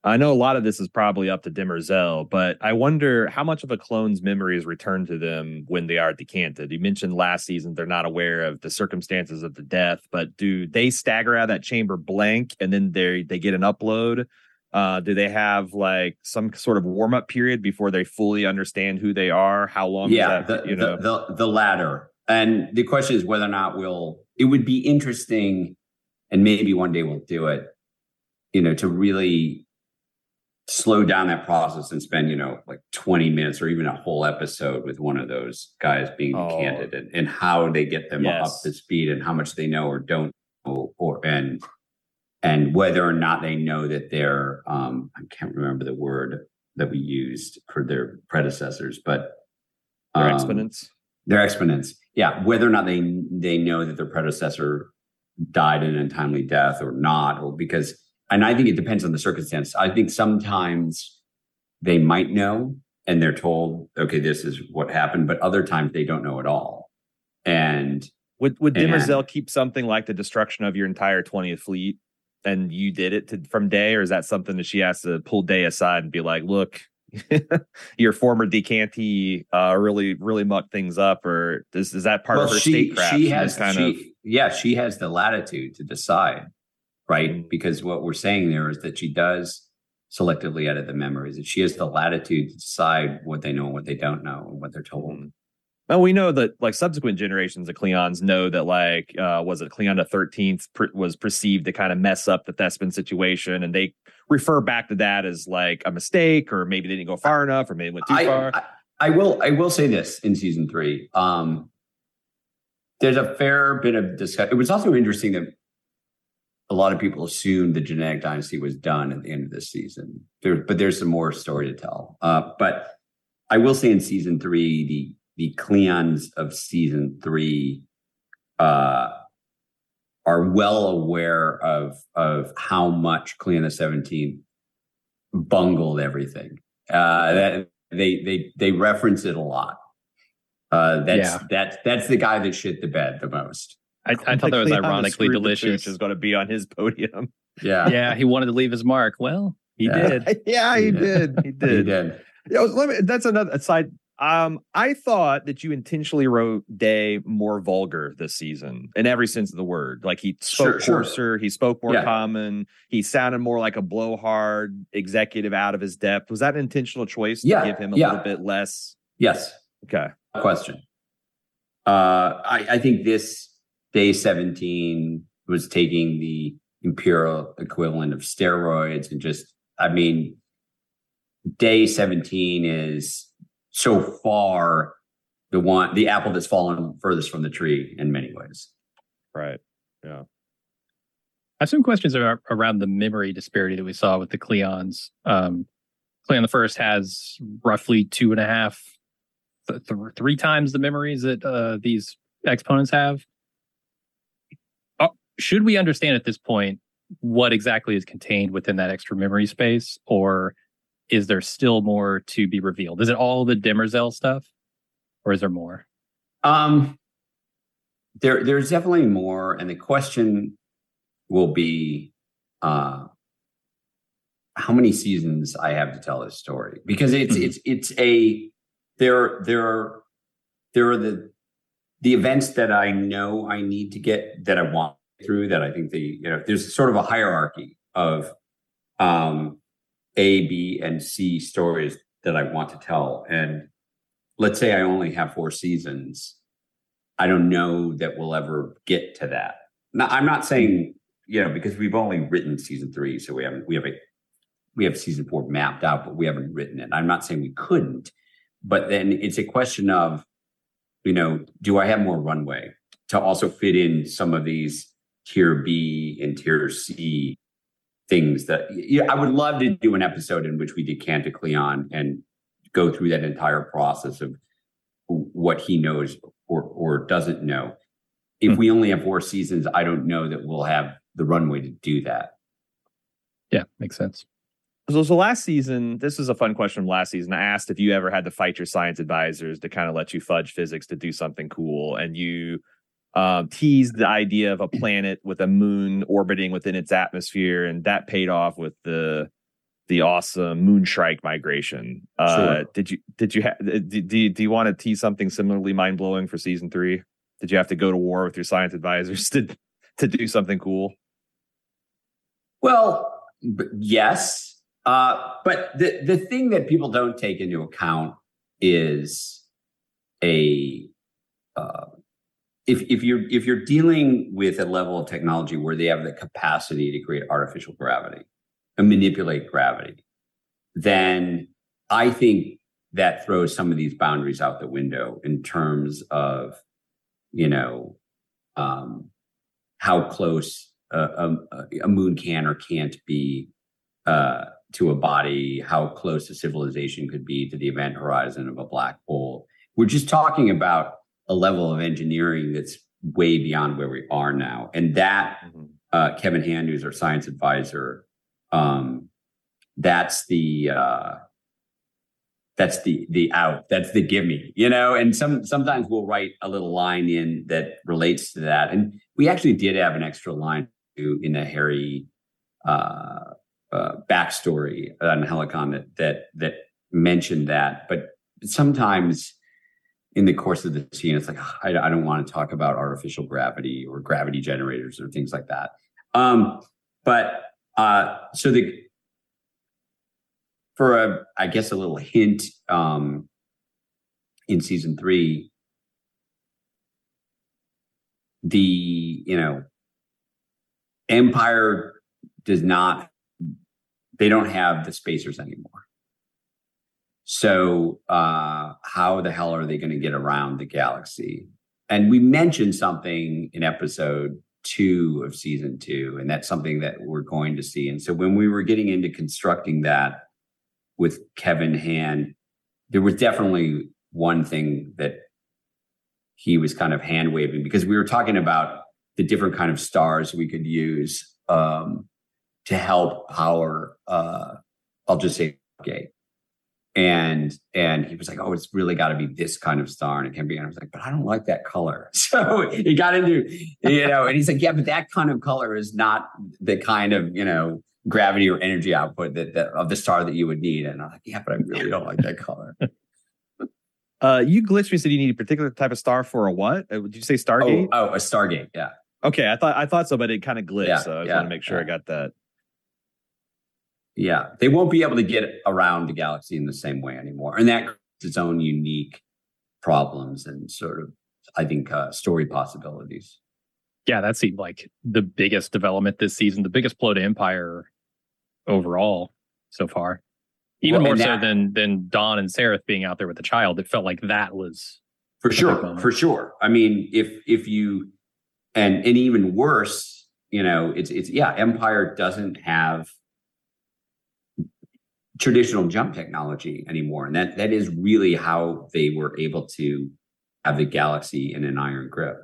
I know a lot of this is probably up to Demerzel, but I wonder how much of a clone's memory is returned to them when they are decanted. You mentioned last season they're not aware of the circumstances of the death, but do they stagger out of that chamber blank and then they they get an upload? Uh, do they have like some sort of warm up period before they fully understand who they are? How long? is yeah that, the, you know. the, the the latter and the question is whether or not we'll it would be interesting and maybe one day we'll do it you know to really slow down that process and spend you know like 20 minutes or even a whole episode with one of those guys being Oh. decanted and, and how they get them Yes. up to speed and how much they know or don't know or and and whether or not they know that they're um i can't remember the word that we used for their predecessors but their um, exponents. their exponents yeah whether or not they they know that their predecessor died an untimely death or not or because and i think it depends on the circumstance i think sometimes they might know and they're told okay this is what happened but other times they don't know at all and Would would Demerzel keep something like the destruction of your entire 20th fleet and you did it to, from Day, or is that something that she has to pull Day aside and be like, look, your former decantee uh, really, really mucked things up, or is, is that part of her statecraft? she She has kind she, of yeah she has the latitude to decide right Mm. because what we're saying there is that she does selectively edit the memories that she has the latitude to decide what they know and what they don't know and what they're told Mhm. Well, we know that like subsequent generations of Cleons know that like uh was it Cleon the Thirteenth pr- was perceived to kind of mess up the Thespin situation, and they refer back to that as like a mistake, or maybe they didn't go far enough, or maybe went too I, far. I, I will I will say this in season three. Um, there's a fair bit of discussion. It was also interesting that a lot of people assumed the genetic dynasty was done at the end of this season. There, but there's some more story to tell. Uh, but I will say in season three, the the Cleons of season three uh, are well aware of of how much Cleon the Seventeenth bungled everything. Uh, that they they they reference it a lot. Uh, that's Yeah. that's that's the guy that shit the bed the most. I, I thought that was ironically delicious. Pooch is going to be on his podium. Yeah, yeah, he wanted to leave his mark. Well, He Yeah. did. yeah, he Yeah. did. He He did. did. Yeah, let me, that's another side. Um, I thought that you intentionally wrote Day more vulgar this season in every sense of the word. Like he spoke Sure, sure. coarser, he spoke more Yeah. common, he sounded more like a blowhard executive out of his depth. Was that an intentional choice to Yeah, give him a yeah. little bit less? Yes. Okay. Question. Uh, I, I think this day 17 was taking the imperial equivalent of steroids and just, I mean, day 17 is so far the one, the apple that's fallen furthest from the tree in many ways. Right. Yeah. I have some questions ar- around the memory disparity that we saw with the Cleons. Um, Cleon the First has roughly two and a half, th- th- three times the memories that uh, these exponents have. Uh, should we understand at this point what exactly is contained within that extra memory space, or is there still more to be revealed? Is it all the Demerzel stuff, or is there more? Um, there, there's definitely more, and the question will be, uh, how many seasons I have to tell this story because it's Mhm. it's it's a there there are there are the the events that I know I need to get that I want through that I think the you know there's sort of a hierarchy of um A, B, and C stories that I want to tell. And let's say I only have four seasons. I don't know that we'll ever get to that. Now, I'm not saying, you know, because we've only written season three, so we haven't we have a we have season four mapped out, but we haven't written it. I'm not saying we couldn't, but then it's a question of, you know, do I have more runway to also fit in some of these tier B and tier C things that yeah, I would love to do an episode in which we decant a Cleon and go through that entire process of what he knows or or doesn't know. If Hmm. we only have four seasons, I don't know that we'll have the runway to do that. Yeah, makes sense. So, so last season, this is a fun question from last season. I asked if you ever had to fight your science advisors to kind of let you fudge physics to do something cool, and you um, teased the idea of a planet with a moon orbiting within its atmosphere, and that paid off with the the awesome Moonstrike migration. Uh, Sure. Did you did you ha- do, do you, do you want to tease something similarly mind blowing for season three? Did you have to go to war with your science advisors to to do something cool? Well, b- yes, uh, but the the thing that people don't take into account is a uh, if if you're if you're dealing with a level of technology where they have the capacity to create artificial gravity and manipulate gravity, then I think that throws some of these boundaries out the window in terms of you know um, how close a, a, a moon can or can't be uh, to a body, how close a civilization could be to the event horizon of a black hole. We're just talking about a level of engineering that's way beyond where we are now. And that, uh, Kevin Hand, who's our science advisor, um, that's the uh, that's the the out that's the give me you know and some sometimes we'll write a little line in that relates to that and we actually did have an extra line in the hari uh, uh backstory on helicon that that that mentioned that. But sometimes in the course of the scene it's like I, I don't want to talk about artificial gravity or gravity generators or things like that. Um but uh so the for a i guess a little hint um in season three the you know empire does not they don't have the spacers anymore. So uh how the hell are they going to get around the galaxy? And we mentioned something in episode two of season two and that's something that we're going to see. And so when we were getting into constructing that with Kevin Hand, there was definitely one thing that he was kind of hand waving because we were talking about the different kind of stars we could use um, to help power. Uh, I'll just say gate. And and he was like, "Oh, it's really got to be this kind of star." And it can be. And I was like, "But I don't like that color." So he got into, you know, and he's like, "Yeah, but that kind of color is not the kind of you know gravity or energy output that, that of the star that you would need. And I'm like, yeah, but I really don't like that color. Uh, you glitched me said you need a particular type of star for a what? Uh, Did you say Stargate? Oh, oh, a Stargate. Yeah. Okay, I thought I thought so, but it kind of glitched. Yeah, so I just yeah, want to make sure I got that. Yeah. They won't be able to get around the galaxy in the same way anymore. And that creates its own unique problems and sort of, I think, uh, story possibilities. Yeah, that seemed like the biggest development this season, the biggest blow to Empire overall so far. Even Well, more and so than than Dawn and Sareth being out there with the child. It felt like that was For sure. For sure. I mean, if, if you, and, and even worse, you know, it's, it's, yeah, Empire doesn't have traditional jump technology anymore. And that, that is really how they were able to have the galaxy in an iron grip.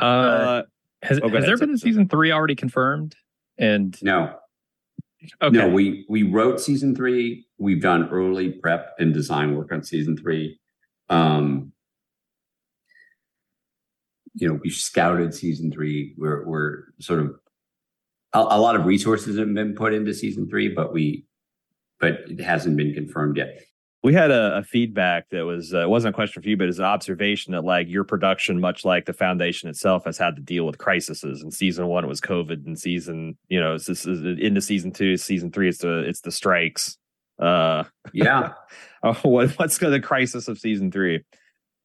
uh, Uh, has, oh, has there been a season three already confirmed? And No, okay, No, we we wrote season three. We've done early prep and design work on season three. Um, you know, we scouted season three. We're we're sort of a, a lot of resources have been put into season three, but we but it hasn't been confirmed yet. we had a, a feedback that was uh, it wasn't a question for you, but it's an observation that like your production, much like the foundation itself, has had to deal with crises. In season one, it was COVID, and season you know, this is into season two, season three, it's the it's the strikes. Uh, Yeah, Oh, what, what's the crisis of season three?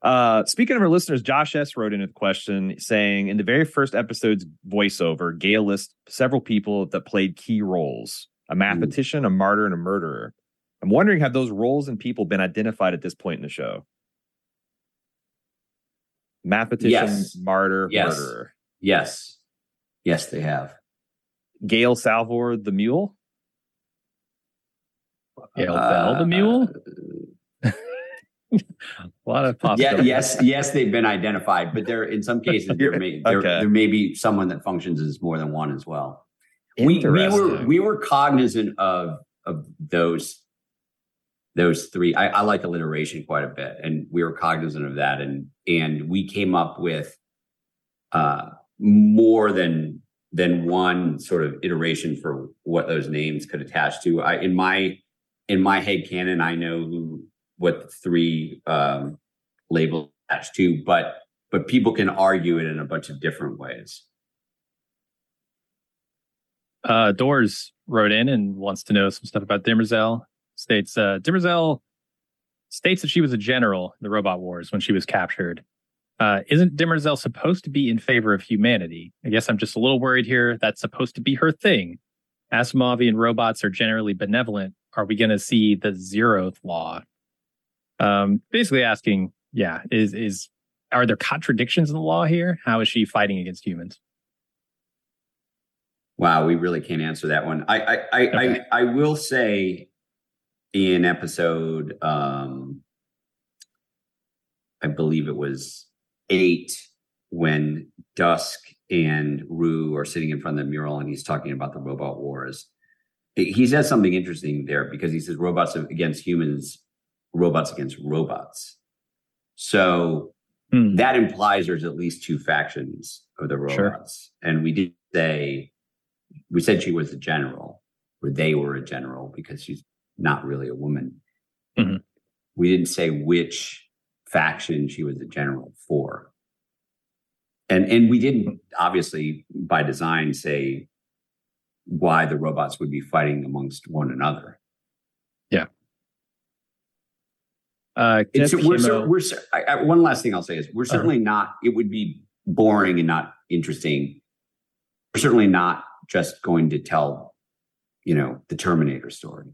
Uh, speaking of our listeners, Josh S. wrote in a question saying, in the very first episode's voiceover, Gaal lists several people that played key roles a mathematician, a martyr, and a murderer. I'm wondering, have those roles and people been identified at this point in the show? Mathematician, Yes. martyr, Yes. murderer. yes, yes, they have. Gaal Salvor, the mule. Gaal Bel, the mule. A lot of Yeah, yes, yes, they've been identified, but there in some cases there may there, Okay. there may be someone that functions as more than one as well. we, we were we were cognizant of of those those three I, I like alliteration quite a bit and we were cognizant of that and and we came up with uh more than than one sort of iteration for what those names could attach to i in my in my head canon i know who what the three um labels attach to but but people can argue it in a bunch of different ways Uh, Doors wrote in and wants to know some stuff about Demerzel. States uh, Demerzel states that she was a general in the Robot Wars when she was captured. Uh, isn't Demerzel supposed to be in favor of humanity? I guess I'm just a little worried here. That's supposed to be her thing. Asimovian robots are generally benevolent. Are we going to see the zeroth law? Um, basically asking, yeah, is is are there contradictions in the law here? How is she fighting against humans? Wow, we really can't answer that one. I I I, Okay. I, I will say in episode um I believe it was eight when Dusk and Rue are sitting in front of the mural and he's talking about the robot wars. He says something interesting there because he says robots against humans, robots against robots. So Hmm. that implies there's at least two factions of the Sure. robots. And we did say, we said she was a general, or they were a general because she's not really a woman. Mhm. We didn't say which faction she was a general for. And and we didn't obviously by design say why the robots would be fighting amongst one another. Uh, It's, we're, Kimmo- cer- we're cer- I, I, one last thing I'll say is we're certainly not. It would be boring and not interesting. We're certainly not just going to tell, you know, the Terminator story.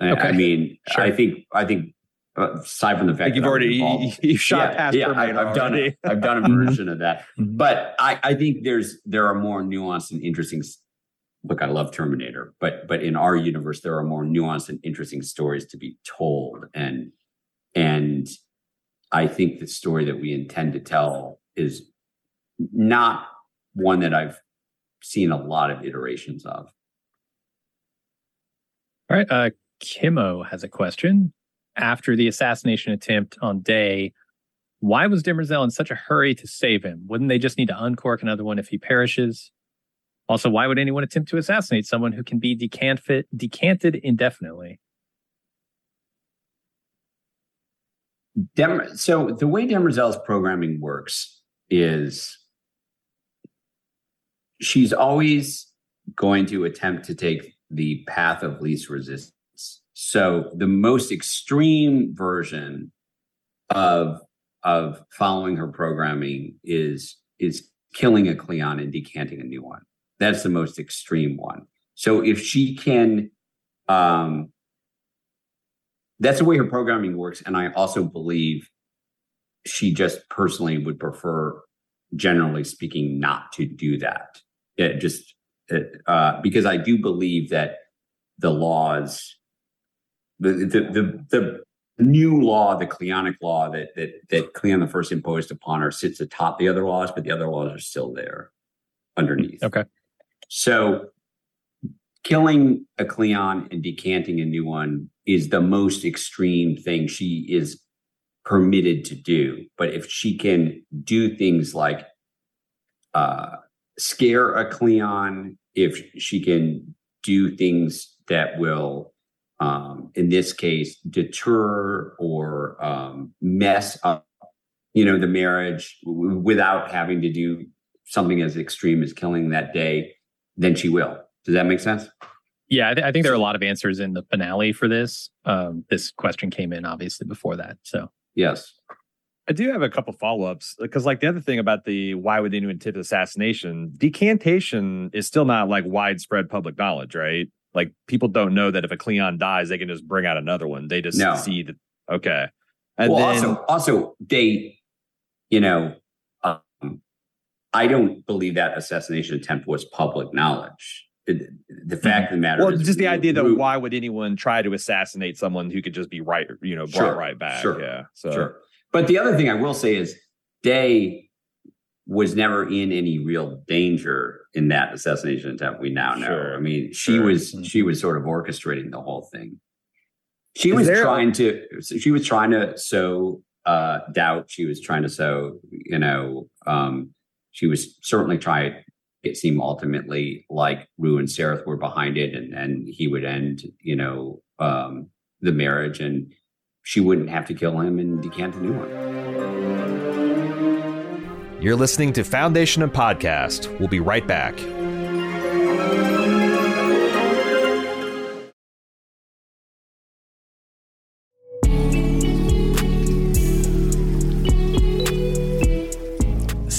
I, I mean, Sure. I think I think uh, aside from the fact think you've that I'm already involved- you, you shot yeah, past yeah, I, Terminator I've done it. I've done a Mhm. version of that, Mhm. but I, I think there's there are more nuanced and interesting. Look, I love Terminator, but but in our universe, there are more nuanced and interesting stories to be told, and and I think the story that we intend to tell is not one that I've seen a lot of iterations of. All right. Uh, Kimmo has a question. After the assassination attempt on Day, why was Demerzel in such a hurry to save him? Wouldn't they just need to uncork another one if he perishes? Also, why would anyone attempt to assassinate someone who can be decanted, decanted indefinitely? Dem- so the way Demerzel's programming works is she's always going to attempt to take the path of least resistance. So the most extreme version of of following her programming is is killing a Cleon and decanting a new one. That's the most extreme one. So if she can um that's the way her programming works. And I also believe she just personally would prefer, generally speaking, not to do that. It just it, uh, because I do believe that the laws, the the the, the new law, the Cleonic law that that that Cleon the First imposed upon her sits atop the other laws, but the other laws are still there underneath. Okay. So killing a Cleon and decanting a new one is the most extreme thing she is permitted to do. But if she can do things like uh, scare a Cleon, if she can do things that will, um, in this case, deter or um, mess up, you know, the marriage w- without having to do something as extreme as killing that day, then she will. Does that make sense? Yeah, I, th- I think there are a lot of answers in the finale for this. Um, this question came in obviously before that. So yes, I do have a couple follow ups because, like, the other thing about the why would anyone tip assassination decantation is still not like widespread public knowledge, right? Like, people don't know that if a Cleon dies, they can just bring out another one. They just No. see that. Okay. And well, then, also, also they, you know, um, I don't believe that assassination attempt was public knowledge. It- the fact of the matter well, is, just the idea that Ru- why would anyone try to assassinate someone who could just be right, you know, brought Sure, right back? sure, Yeah. So, Sure. But the other thing I will say is Day was never in any real danger in that assassination attempt we now know. Sure, I mean, she sure. was Mhm. she was sort of orchestrating the whole thing. She Is was there- trying to she was trying to sow uh doubt. She was trying to sow, you know, um she was certainly trying it seemed ultimately like Rue and Sareth were behind it and and he would end, you know, um the marriage and she wouldn't have to kill him and decant a new one. You're listening to Foundation and Podcast. We'll be right back.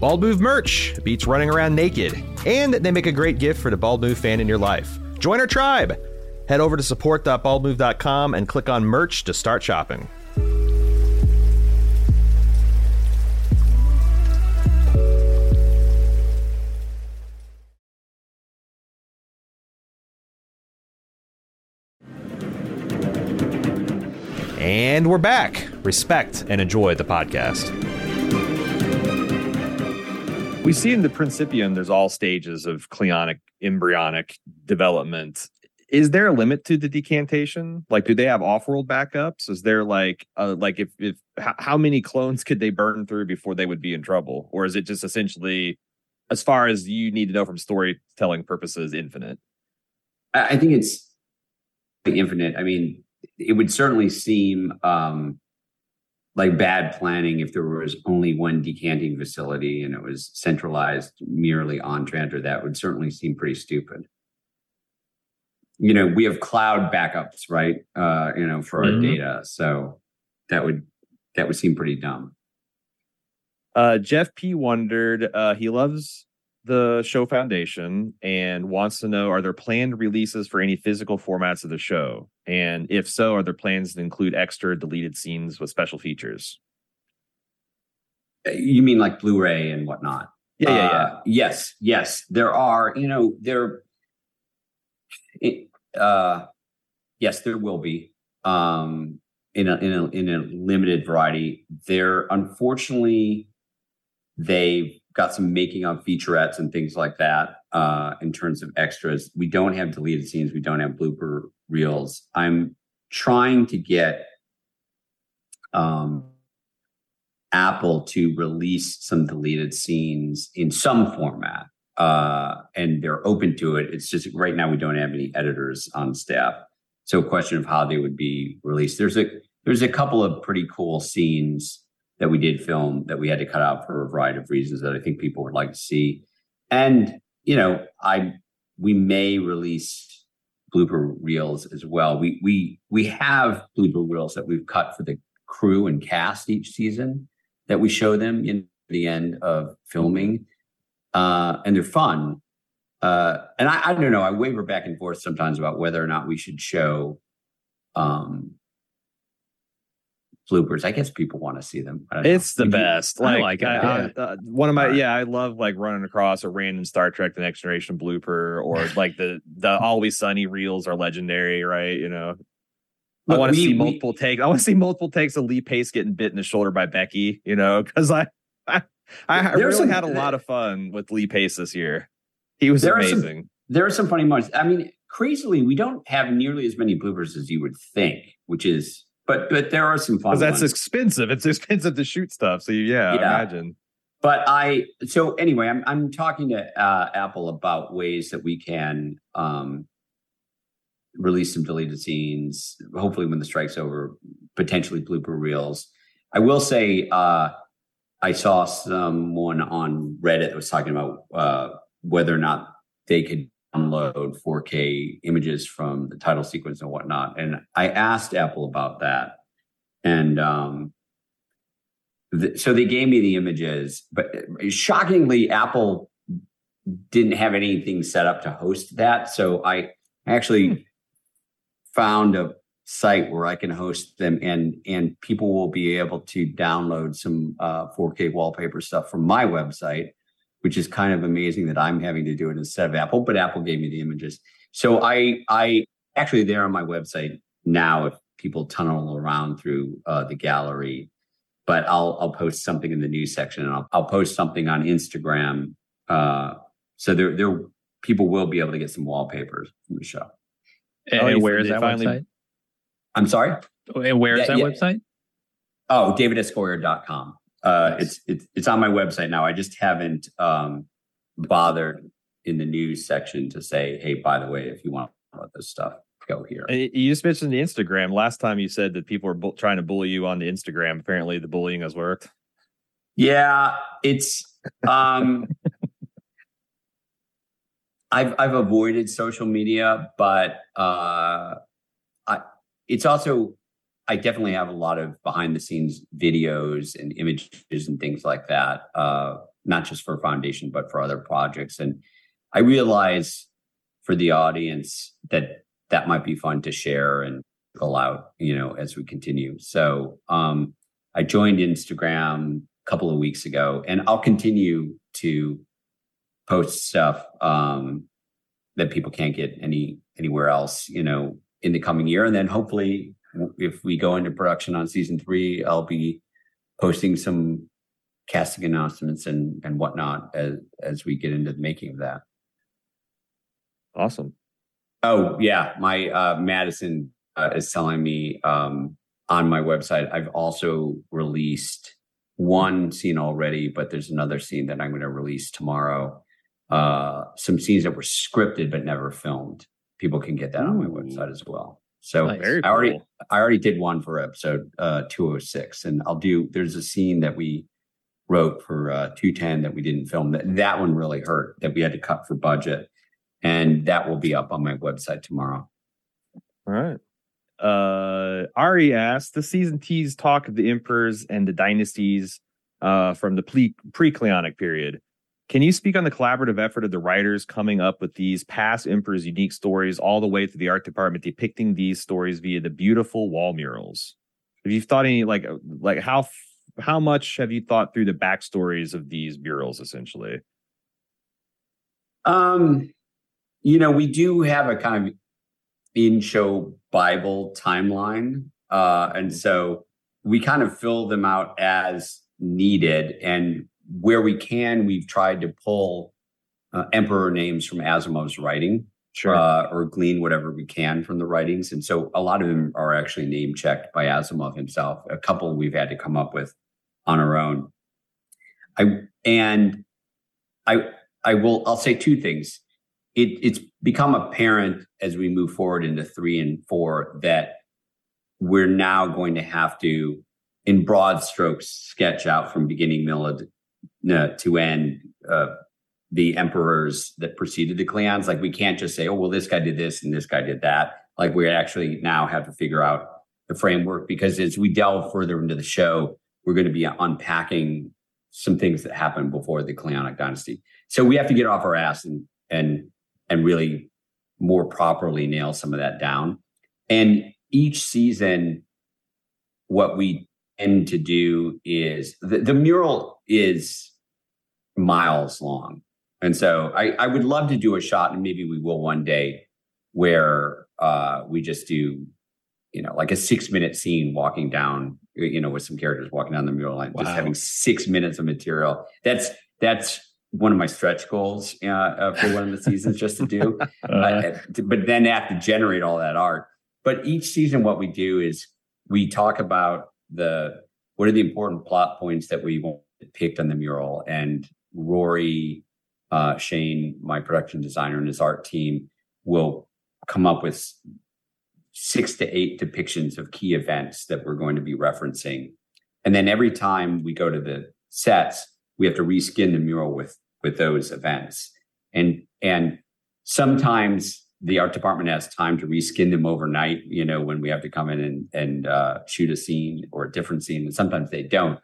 Bald Move merch beats running around naked, and they make a great gift for the Bald Move fan in your life. Join our tribe! Head over to support.baldmove.com and click on merch to start shopping. And we're back. Respect and enjoy the podcast. We see in the Principium, there's all stages of cleonic, embryonic development. Is there a limit to the decantation? Like, do they have off-world backups? Is there like, uh, like if if how, many clones could they burn through before they would be in trouble, or is it just essentially, as far as you need to know from storytelling purposes, infinite? I I think it's the infinite. I mean, it would certainly seem um, like bad planning if there was only one decanting facility and it was centralized merely on Trantor. That would certainly seem pretty stupid. You know, we have cloud backups, right? Uh, you know, for our Mhm. data, so that would that would seem pretty dumb. Uh, Jeff P wondered. Uh, he loves the show Foundation and wants to know: Are there planned releases for any physical formats of the show? And if so, are there plans to include extra deleted scenes with special features? Uh, You mean like Blu-ray and whatnot? Yeah, yeah, yeah. Uh, yes, yes. There are, you know, there it, uh yes, there will be um, in a in a in a limited variety. There, unfortunately, they've got some making of featurettes and things like that uh, in terms of extras. We don't have deleted scenes. We don't have blooper reels. I'm trying to get um, Apple to release some deleted scenes in some format. Uh, and they're open to it. It's just right now we don't have any editors on staff. So a question of how they would be released. There's a there's a couple of pretty cool scenes that we did film that we had to cut out for a variety of reasons that I think people would like to see. And you know, I we may release blooper reels as well. We we we have blooper reels that we've cut for the crew and cast each season that we show them in the end of filming, uh, and they're fun. Uh, and I, I don't know. I waver back and forth sometimes about whether or not we should show um, bloopers. I guess people want to see them. It's the best. Like, I like it. I, yeah. uh, one of my yeah, I love like running across a random Star Trek: The Next Generation blooper, or like the the Always Sunny reels are legendary, right? You know. Look, I want to see multiple we, takes. I want to see multiple takes of Lee Pace getting bit in the shoulder by Becky. You know, because I, I, I really some, had a lot of fun with Lee Pace this year. He was amazing. Some, there are some funny moments. I mean, crazily, we don't have nearly as many bloopers as you would think, which is but but there are some fun. That's ones. expensive. It's expensive to shoot stuff. So yeah, yeah. imagine. But I so anyway, I'm I'm talking to uh, Apple about ways that we can um, release some deleted scenes. Hopefully, when the strike's over, potentially blooper reels. I will say uh, I saw someone on Reddit that was talking about uh, whether or not they could download 4K images from the title sequence and whatnot. And I asked Apple about that. And um, th- so they gave me the images, but shockingly, Apple didn't have anything set up to host that. So I actually hmm. found a site where I can host them and and people will be able to download some uh, 4K wallpaper stuff from my website which is kind of amazing that I'm having to do it instead of Apple, but Apple gave me the images. So I I actually there on my website now if people tunnel around through uh, the gallery, but I'll I'll post something in the news section and I'll, I'll post something on Instagram. Uh, so there there people will be able to get some wallpapers from the show. And, oh, where is that finally... website? I'm sorry? And where is that yeah. website? Oh, davidsgoyer.com. Uh, it's it's it's on my website now. I just haven't um, bothered in the news section to say, "Hey, by the way, if you want about this stuff, go here." You just mentioned the Instagram. Last time you said that people are bu- trying to bully you on the Instagram. Apparently, the bullying has worked. Yeah, it's. Um, I've I've avoided social media, but uh, I it's also I definitely have a lot of behind the scenes videos and images and things like that, uh, not just for Foundation, but for other projects. And I realize for the audience that that might be fun to share and go out, you know, as we continue. So um, I joined Instagram a couple of weeks ago, and I'll continue to post stuff um, that people can't get any anywhere else, you know, in the coming year, and then hopefully if we go into production on season three, I'll be posting some casting announcements and and whatnot as as we get into the making of that. Awesome. Oh yeah, my uh, Madison uh, is telling me um, on my website. I've also released one scene already, but there's another scene that I'm going to release tomorrow. Uh, some scenes that were scripted but never filmed. People can get that Ooh. on my website as well. So nice. I already. I already did one for episode uh, 206, and I'll do. There's a scene that we wrote for uh, 210 that we didn't film. That that one really hurt that we had to cut for budget, and that will be up on my website tomorrow. All right. Uh, Ari asked, the season tease talk of the emperors and the dynasties uh, from the pre pre Cleonic period. Can you speak on the collaborative effort of the writers coming up with these past emperors' unique stories, all the way to the art department depicting these stories via the beautiful wall murals? Have you thought any like like how how much have you thought through the backstories of these murals, essentially? Um, you know, we do have a kind of in show Bible timeline. Uh, and so we kind of fill them out as needed. And where we can, we've tried to pull uh, emperor names from Asimov's writing. Sure. Uh, or glean whatever we can from the writings. And so a lot of them are actually name checked by Asimov himself. A couple we've had to come up with on our own. I and I I will I'll say two things. It, it's become apparent as we move forward into three and four that we're now going to have to, in broad strokes, sketch out from beginning middle to end uh, the emperors that preceded the Cleons. Like we can't just say, oh, well, this guy did this and this guy did that. Like we actually now have to figure out the framework because as we delve further into the show, we're going to be unpacking some things that happened before the Cleonic dynasty. So we have to get off our ass and and and really more properly nail some of that down. And each season, what we tend to do is the, the mural is miles long. And so I, I would love to do a shot, and maybe we will one day, where uh, we just do, you know, like a six minute scene walking down, you know, with some characters walking down the mural and wow. just having six minutes of material. That's that's one of my stretch goals uh, uh, for one of the seasons just to do. uh, but then have to generate all that art. But each season, what we do is we talk about the what are the important plot points that we want picked on the mural, and Rory, uh, Cheyne, my production designer, and his art team will come up with six to eight depictions of key events that we're going to be referencing. And then every time we go to the sets, we have to reskin the mural with with those events. And and sometimes the art department has time to reskin them overnight, you know, when we have to come in and, and uh, shoot a scene or a different scene. And sometimes they don't.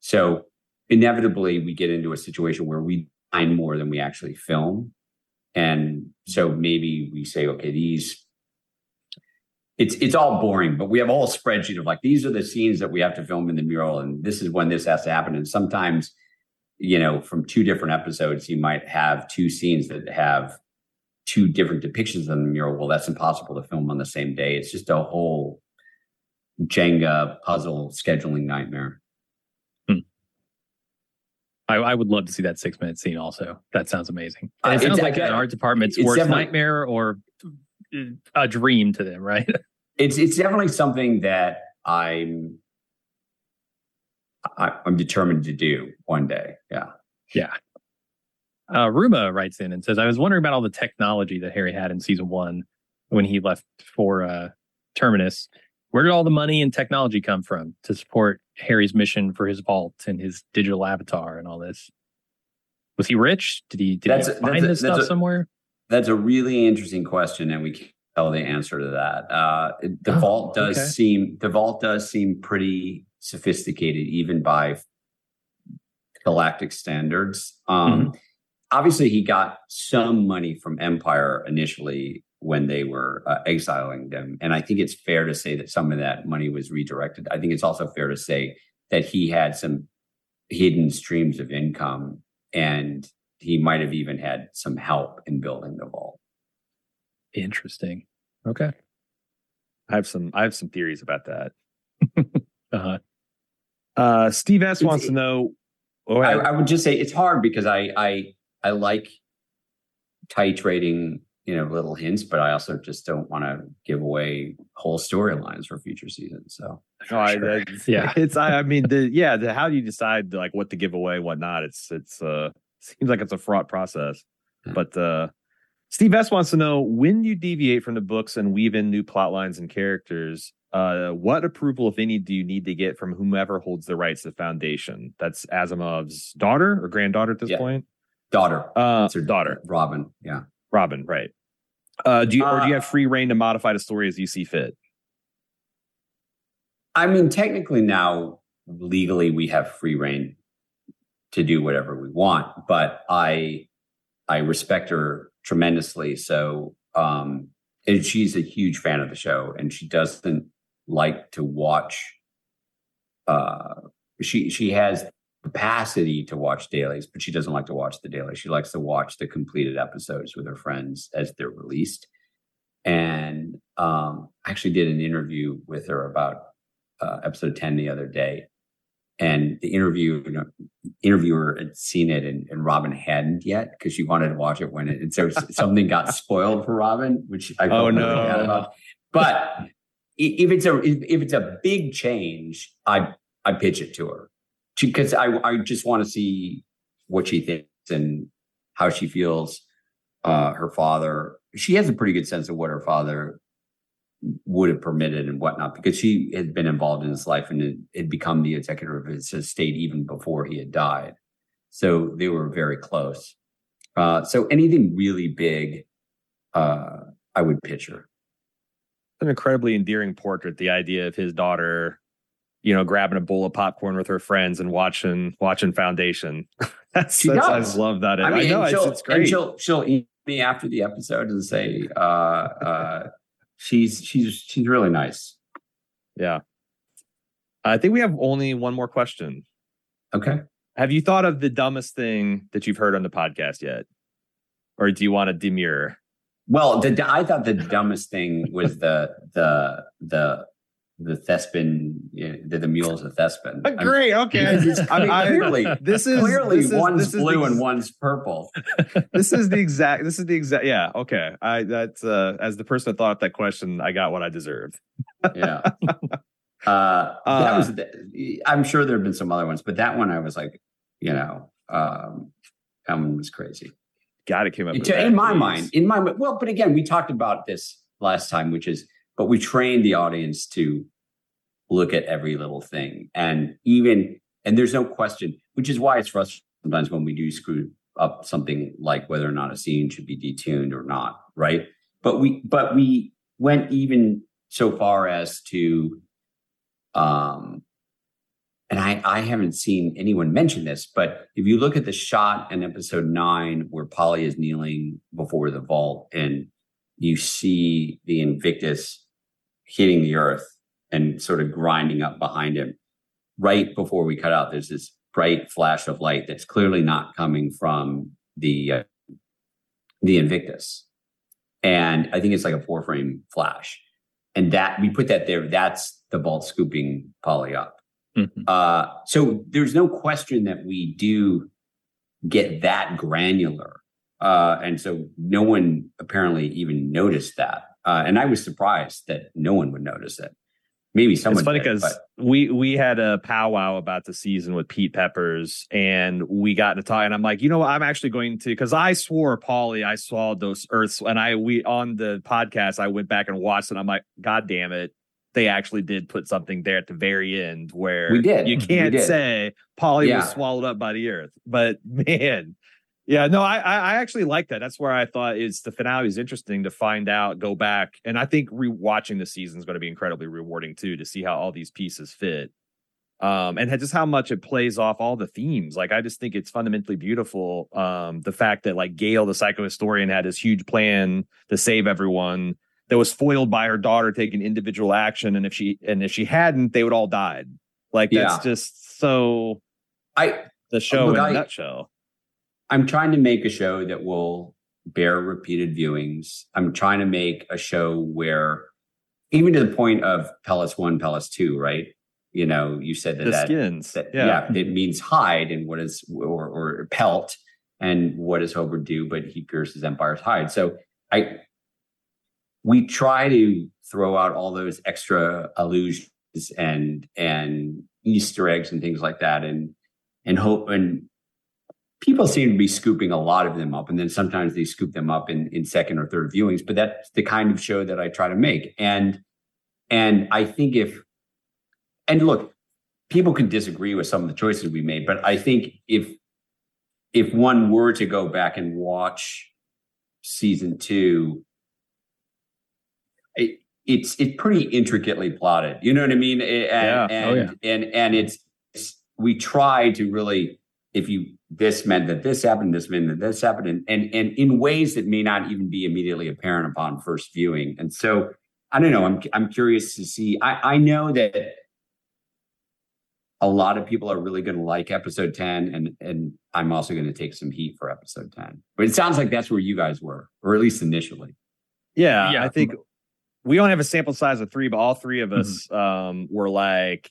So inevitably we get into a situation where we find more than we actually film. And so maybe we say, okay, these it's it's all boring, but we have a whole spreadsheet of like these are the scenes that we have to film in the mural, and this is when this has to happen. And sometimes you know, from two different episodes, you might have two scenes that have two different depictions of the mural. Well, that's impossible to film on the same day. It's just a whole Jenga puzzle scheduling nightmare. I, I, would love to see that six minute scene also. That sounds amazing. And it uh, sounds like an art department's worst nightmare or a dream to them, right? It's it's definitely something that I'm I, am determined to do one day. Yeah. Yeah. Uh, Ruma writes in and says, I was wondering about all the technology that Hari had in season one when he left for uh, Terminus. Where did all the money and technology come from to support Hari's mission for his vault and his digital avatar and all this? Was he rich? Did he, did that's he find a, this stuff a, somewhere? That's a really interesting question, and we can't tell the answer to that. Uh, the oh, vault does okay. seem the vault does seem pretty sophisticated even by galactic standards. Um, mm-hmm. Obviously, he got some money from Empire initially when they were uh, exiling them. And I think it's fair to say that some of that money was redirected. I think it's also fair to say that he had some hidden streams of income and he might have even had some help in building the vault. Interesting. Okay. I have some I have some theories about that. uh-huh. Uh, Steve S wants to know. Oh, I, I, would just say it's hard because I I I like titrating you know little hints, but I also just don't want to give away whole storylines for future seasons. So oh, I, yeah, it's I, I mean the yeah the how do you decide like what to give away, what not? It's it's uh seems like it's a fraught process, hmm. but uh. Steve S wants to know when you deviate from the books and weave in new plot lines and characters, uh, what approval, if any, do you need to get from whomever holds the rights to Foundation? That's Asimov's daughter or granddaughter at this yeah. point. Daughter. Uh, it's her daughter, Robyn. Yeah, Robyn. Right. Uh, do you or do you have uh, free reign to modify the story as you see fit? I mean, technically now, legally, we have free reign to do whatever we want, but I I respect her tremendously. So um, and she's a huge fan of the show, and she doesn't like to watch. Uh, she she has capacity to watch dailies, but she doesn't like to watch the daily. She likes to watch the completed episodes with her friends as they're released. And um, I actually did an interview with her about uh, episode 10 the other day. And the interview you know, interviewer had seen it and, and Robyn hadn't yet because she wanted to watch it when it and so something got spoiled for Robyn, which I oh no. About. But if it's a if it's a big change, I I pitch it to her because I I just want to see what she thinks and how she feels. Uh, her father, she has a pretty good sense of what her father would have permitted and whatnot because she had been involved in his life and had become the executor of his estate even before he had died. So they were very close. Uh, so anything really big, uh, I would picture. An incredibly endearing portrait. The idea of his daughter, you know, grabbing a bowl of popcorn with her friends and watching watching Foundation. that's, she that's does. I love that. I, mean, I know it's, it's, great. she'll she'll eat me after the episode and say, uh, uh, she's she's she's really nice. Yeah. I think we have only one more question. Okay. Have you thought of the dumbest thing that you've heard on the podcast yet? Or do you want to demur? Well, the, I thought the dumbest thing was the the the the thespian, you know, the, the mules of Thespin. Great. Okay. I mean, clearly, this is clearly this is- one's this is blue and one's purple. this is the exact this is the exact yeah okay i that's uh as the person that thought of that question i got what i deserved Yeah. Uh, that was. The, I'm sure there have been some other ones, but that one I was like, you know, um, that one was crazy. god it came up To- that. in my Jeez. mind, in my well, but again, we talked about this last time, which is, but we trained the audience to look at every little thing, and even, and there's no question, which is why it's frustrating sometimes when we do screw up something like whether or not a scene should be detuned or not, right? But we, but we went even so far as to, um, and I, I haven't seen anyone mention this, but if you look at the shot in episode nine where Poly is kneeling before the vault and you see the Invictus hitting the earth and sort of grinding up behind him, right before we cut out, there's this bright flash of light that's clearly not coming from the uh, the Invictus, and I think it's like a four frame flash, and that we put that there. That's the vault scooping Poly up. Mhm. Uh, so there's no question that we do get that granular. Uh, and so no one apparently even noticed that. Uh, and I was surprised that no one would notice it. Maybe someone it's funny because we we had a powwow about the season with Pete Peppers, and we got to talk, and I'm like, you know, what, I'm actually going to because I swore, Paulie, I saw those Earths, and I we on the podcast, I went back and watched, it. I'm like, God damn it, they actually did put something there at the very end where We did. You can't did. say Poly Yeah. was swallowed up by the Earth, but man. Yeah, no, I I actually like that. That's where I thought is the finale is interesting to find out, go back, and I think rewatching the season is going to be incredibly rewarding too to see how all these pieces fit, um, and just how much it plays off all the themes. Like I just think it's fundamentally beautiful. Um, the fact that like Gaal, the psychohistorian, had this huge plan to save everyone that was foiled by her daughter taking individual action, and if she and if she hadn't, they would all died. Like that's Yeah. just so I the show Look, in a I- nutshell. I'm trying to make a show that will bear repeated viewings. I'm trying to make a show where, even to the point of Pellets One, Pellets Two, right? You know, you said that The that, skins, that yeah. yeah. it means hide and what is or, or pelt and what does Hober do? But he pierces Empire's hide. So I, we try to throw out all those extra allusions and and Easter eggs and things like that, and and hope and people seem to be scooping a lot of them up and then sometimes they scoop them up in, in second or third viewings but that's the kind of show that i try to make and and i think if and look people can disagree with some of the choices we made but i think if if one were to go back and watch season two it, it's it's pretty intricately plotted you know what i mean oh, and Yeah. and, Oh, yeah. and and it's, it's we try to really if you this meant that this happened, this meant that this happened, and and, and in ways that may not even be immediately apparent upon first viewing. And so I don't know. I'm I'm curious to see. I I know that a lot of people are really going to like episode ten, and and I'm also going to take some heat for episode ten. But it sounds like that's where you guys were, or at least initially. Yeah, Yeah. I think we only have a sample size of three, but all three of us mm-hmm. um, were like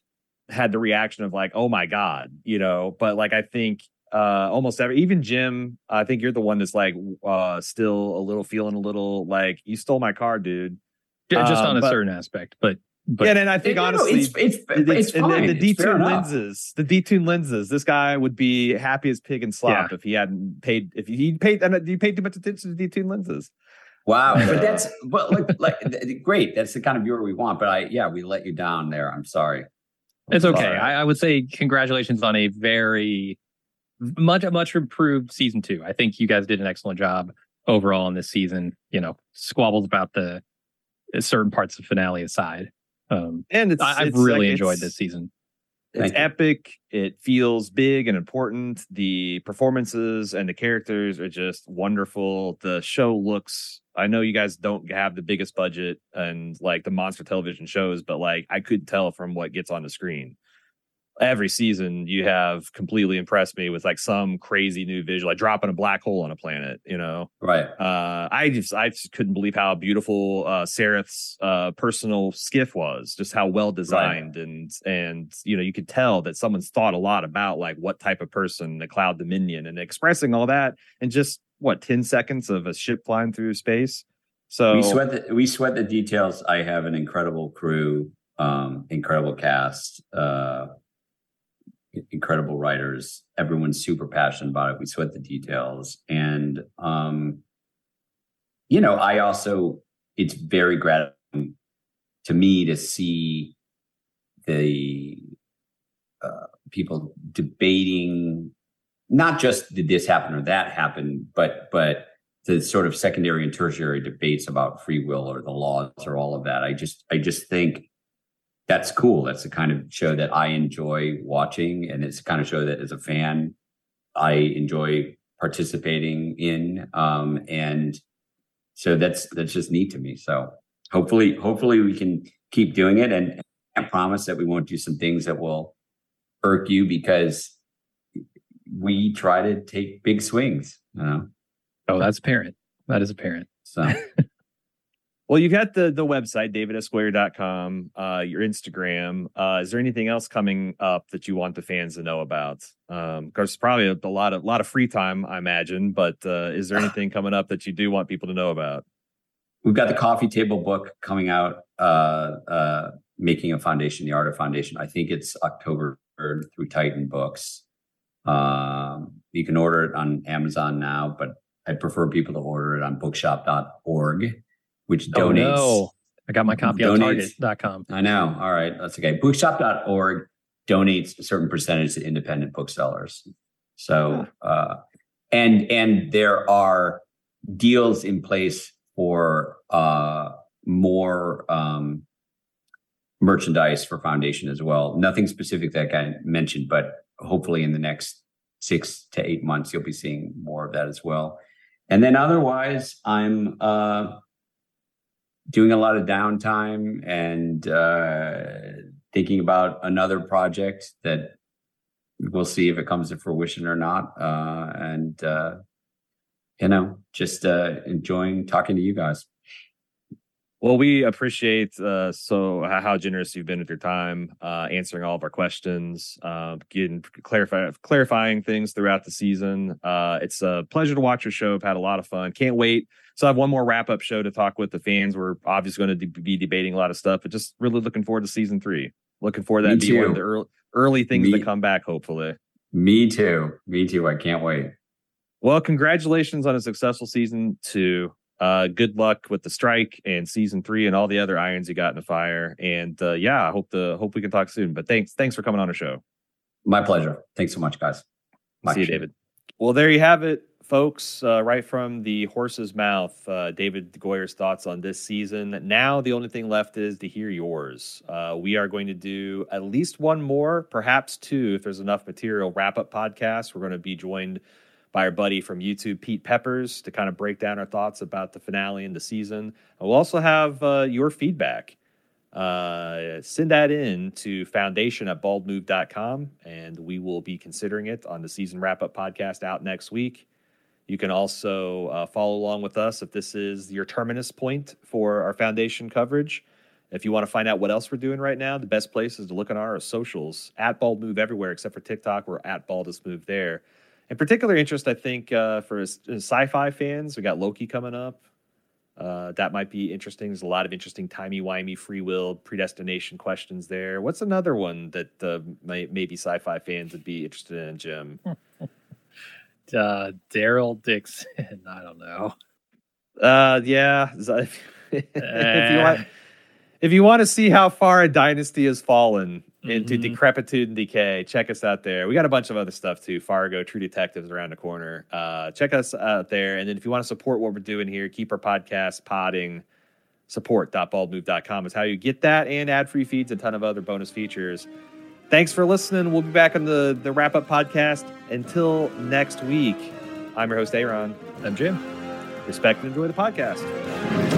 had the reaction of like, oh my god, you know. But like, I think uh almost every even Jim, I think you're the one that's like uh still a little feeling a little like you stole my car, dude. Yeah, just um, on a but, certain aspect, but but yeah, and I think honestly, it's it's, it's, it's and the, the detuned lenses, the detuned lenses. This guy would be happy as pig and slop yeah. if he hadn't paid. If he paid, and you paid too much attention to detuned lenses. Wow, but that's but like like great. That's the kind of viewer we want. But I yeah, we let you down there. I'm sorry. I'm it's okay. I, I, would say congratulations on a very much much improved season two. I think you guys did an excellent job overall in this season. You know, squabbles about the certain parts of finale aside. Um, and it's, I, have really like, enjoyed this season. It's epic. It feels big and important. The performances and the characters are just wonderful. The show looks. I know you guys don't have the biggest budget and like the monster television shows, but like I could tell from what gets on the screen every season you have completely impressed me with like some crazy new visual, like dropping a black hole on a planet, you know? Right. Uh, I just, I just couldn't believe how beautiful, uh, Sareth's, uh, personal skiff was, just how well designed right. and, and, you know, you could tell that someone's thought a lot about like what type of person the Cloud Dominion and expressing all that and just what, 10 seconds of a ship flying through space. So we sweat the, we sweat the details. I have an incredible crew, um, incredible cast, uh, incredible writers. Everyone's super passionate about it. We sweat the details. And, um, you know, I also, it's very gratifying to me to see the uh, people debating not just did this happen or that happen, but, but, the sort of secondary and tertiary debates about free will or the laws or all of that. I just, I just think that's cool. That's the kind of show that I enjoy watching, and it's the kind of show that as a fan I enjoy participating in. Um, and so that's that's just neat to me. So hopefully, hopefully we can keep doing it, and I promise that we won't do some things that will irk you because we try to take big swings. You know? Oh, that's apparent. That is apparent. So Well, you've got the the website, davidsgoyer.com, uh, your Instagram. Uh, is there anything else coming up that you want the fans to know about? Um, there's probably a, a, lot of lot of free time, I imagine, but uh, is there anything coming up that you do want people to know about? We've got the coffee table book coming out, uh, uh, making a foundation, the art of foundation. I think it's October 3rd through Titan Books. Um, you can order it on Amazon now, but I prefer people to order it on bookshop.org which oh, donates. No. I got my copy donates, on target.com. I know. All right. That's okay. Bookshop.org donates a certain percentage to independent booksellers. So, uh, and, and there are deals in place for, uh, more, um, merchandise for foundation as well. Nothing specific that I mentioned, but hopefully in the next six to eight months, you'll be seeing more of that as well. And then otherwise, I'm, uh, doing a lot of downtime and uh, thinking about another project that we'll see if it comes to fruition or not. Uh, and, uh, you know, just uh, enjoying talking to you guys. Well, we appreciate uh, so how generous you've been with your time, uh, answering all of our questions, uh, getting clarify, clarifying things throughout the season. Uh, it's a pleasure to watch your show. I've had a lot of fun. Can't wait. So I have one more wrap up show to talk with the fans. We're obviously going to be debating a lot of stuff, but just really looking forward to season three. Looking forward to that be one of the early, early things Me, to come back. Hopefully. Me too. Me too. I can't wait. Well, congratulations on a successful season two. Uh, good luck with the strike and season three and all the other irons you got in the fire. And uh, yeah, I hope the hope we can talk soon. But thanks, thanks for coming on the show. My pleasure. Thanks so much, guys. See you, David. Well, there you have it, folks. Uh, right from the horse's mouth, uh, David Goyer's thoughts on this season. Now, the only thing left is to hear yours. Uh, we are going to do at least one more, perhaps two, if there's enough material. Wrap up podcast. We're going to be joined by our buddy from YouTube, Pete Peppers, to kind of break down our thoughts about the finale and the season. And we'll also have uh, your feedback. Uh, send that in to foundation at baldmove.com, and we will be considering it on the season wrap up podcast out next week. You can also uh, follow along with us if this is your terminus point for our foundation coverage. If you want to find out what else we're doing right now, the best place is to look on our socials at Bald Move everywhere except for TikTok. We're at Baldest Move there. In particular interest, I think uh, for sci-fi fans, we got Loki coming up. Uh, that might be interesting. There's a lot of interesting timey-wimey, free will, predestination questions there. What's another one that uh, may, maybe sci-fi fans would be interested in, Jim? uh, Daryl Dixon. I don't know. Uh, yeah. if you want, if you want to see how far a dynasty has fallen into mm-hmm. decrepitude and decay, check us out there. We got a bunch of other stuff too. Fargo, True Detectives around the corner. Uh, check us out there. And then if you want to support what we're doing here, keep our podcast podding. Support.baldmove.com is how you get that and ad free feeds, a ton of other bonus features. Thanks for listening. We'll be back on the, the wrap up podcast. Until next week, I'm your host, Aaron. I'm Jim. Respect and enjoy the podcast.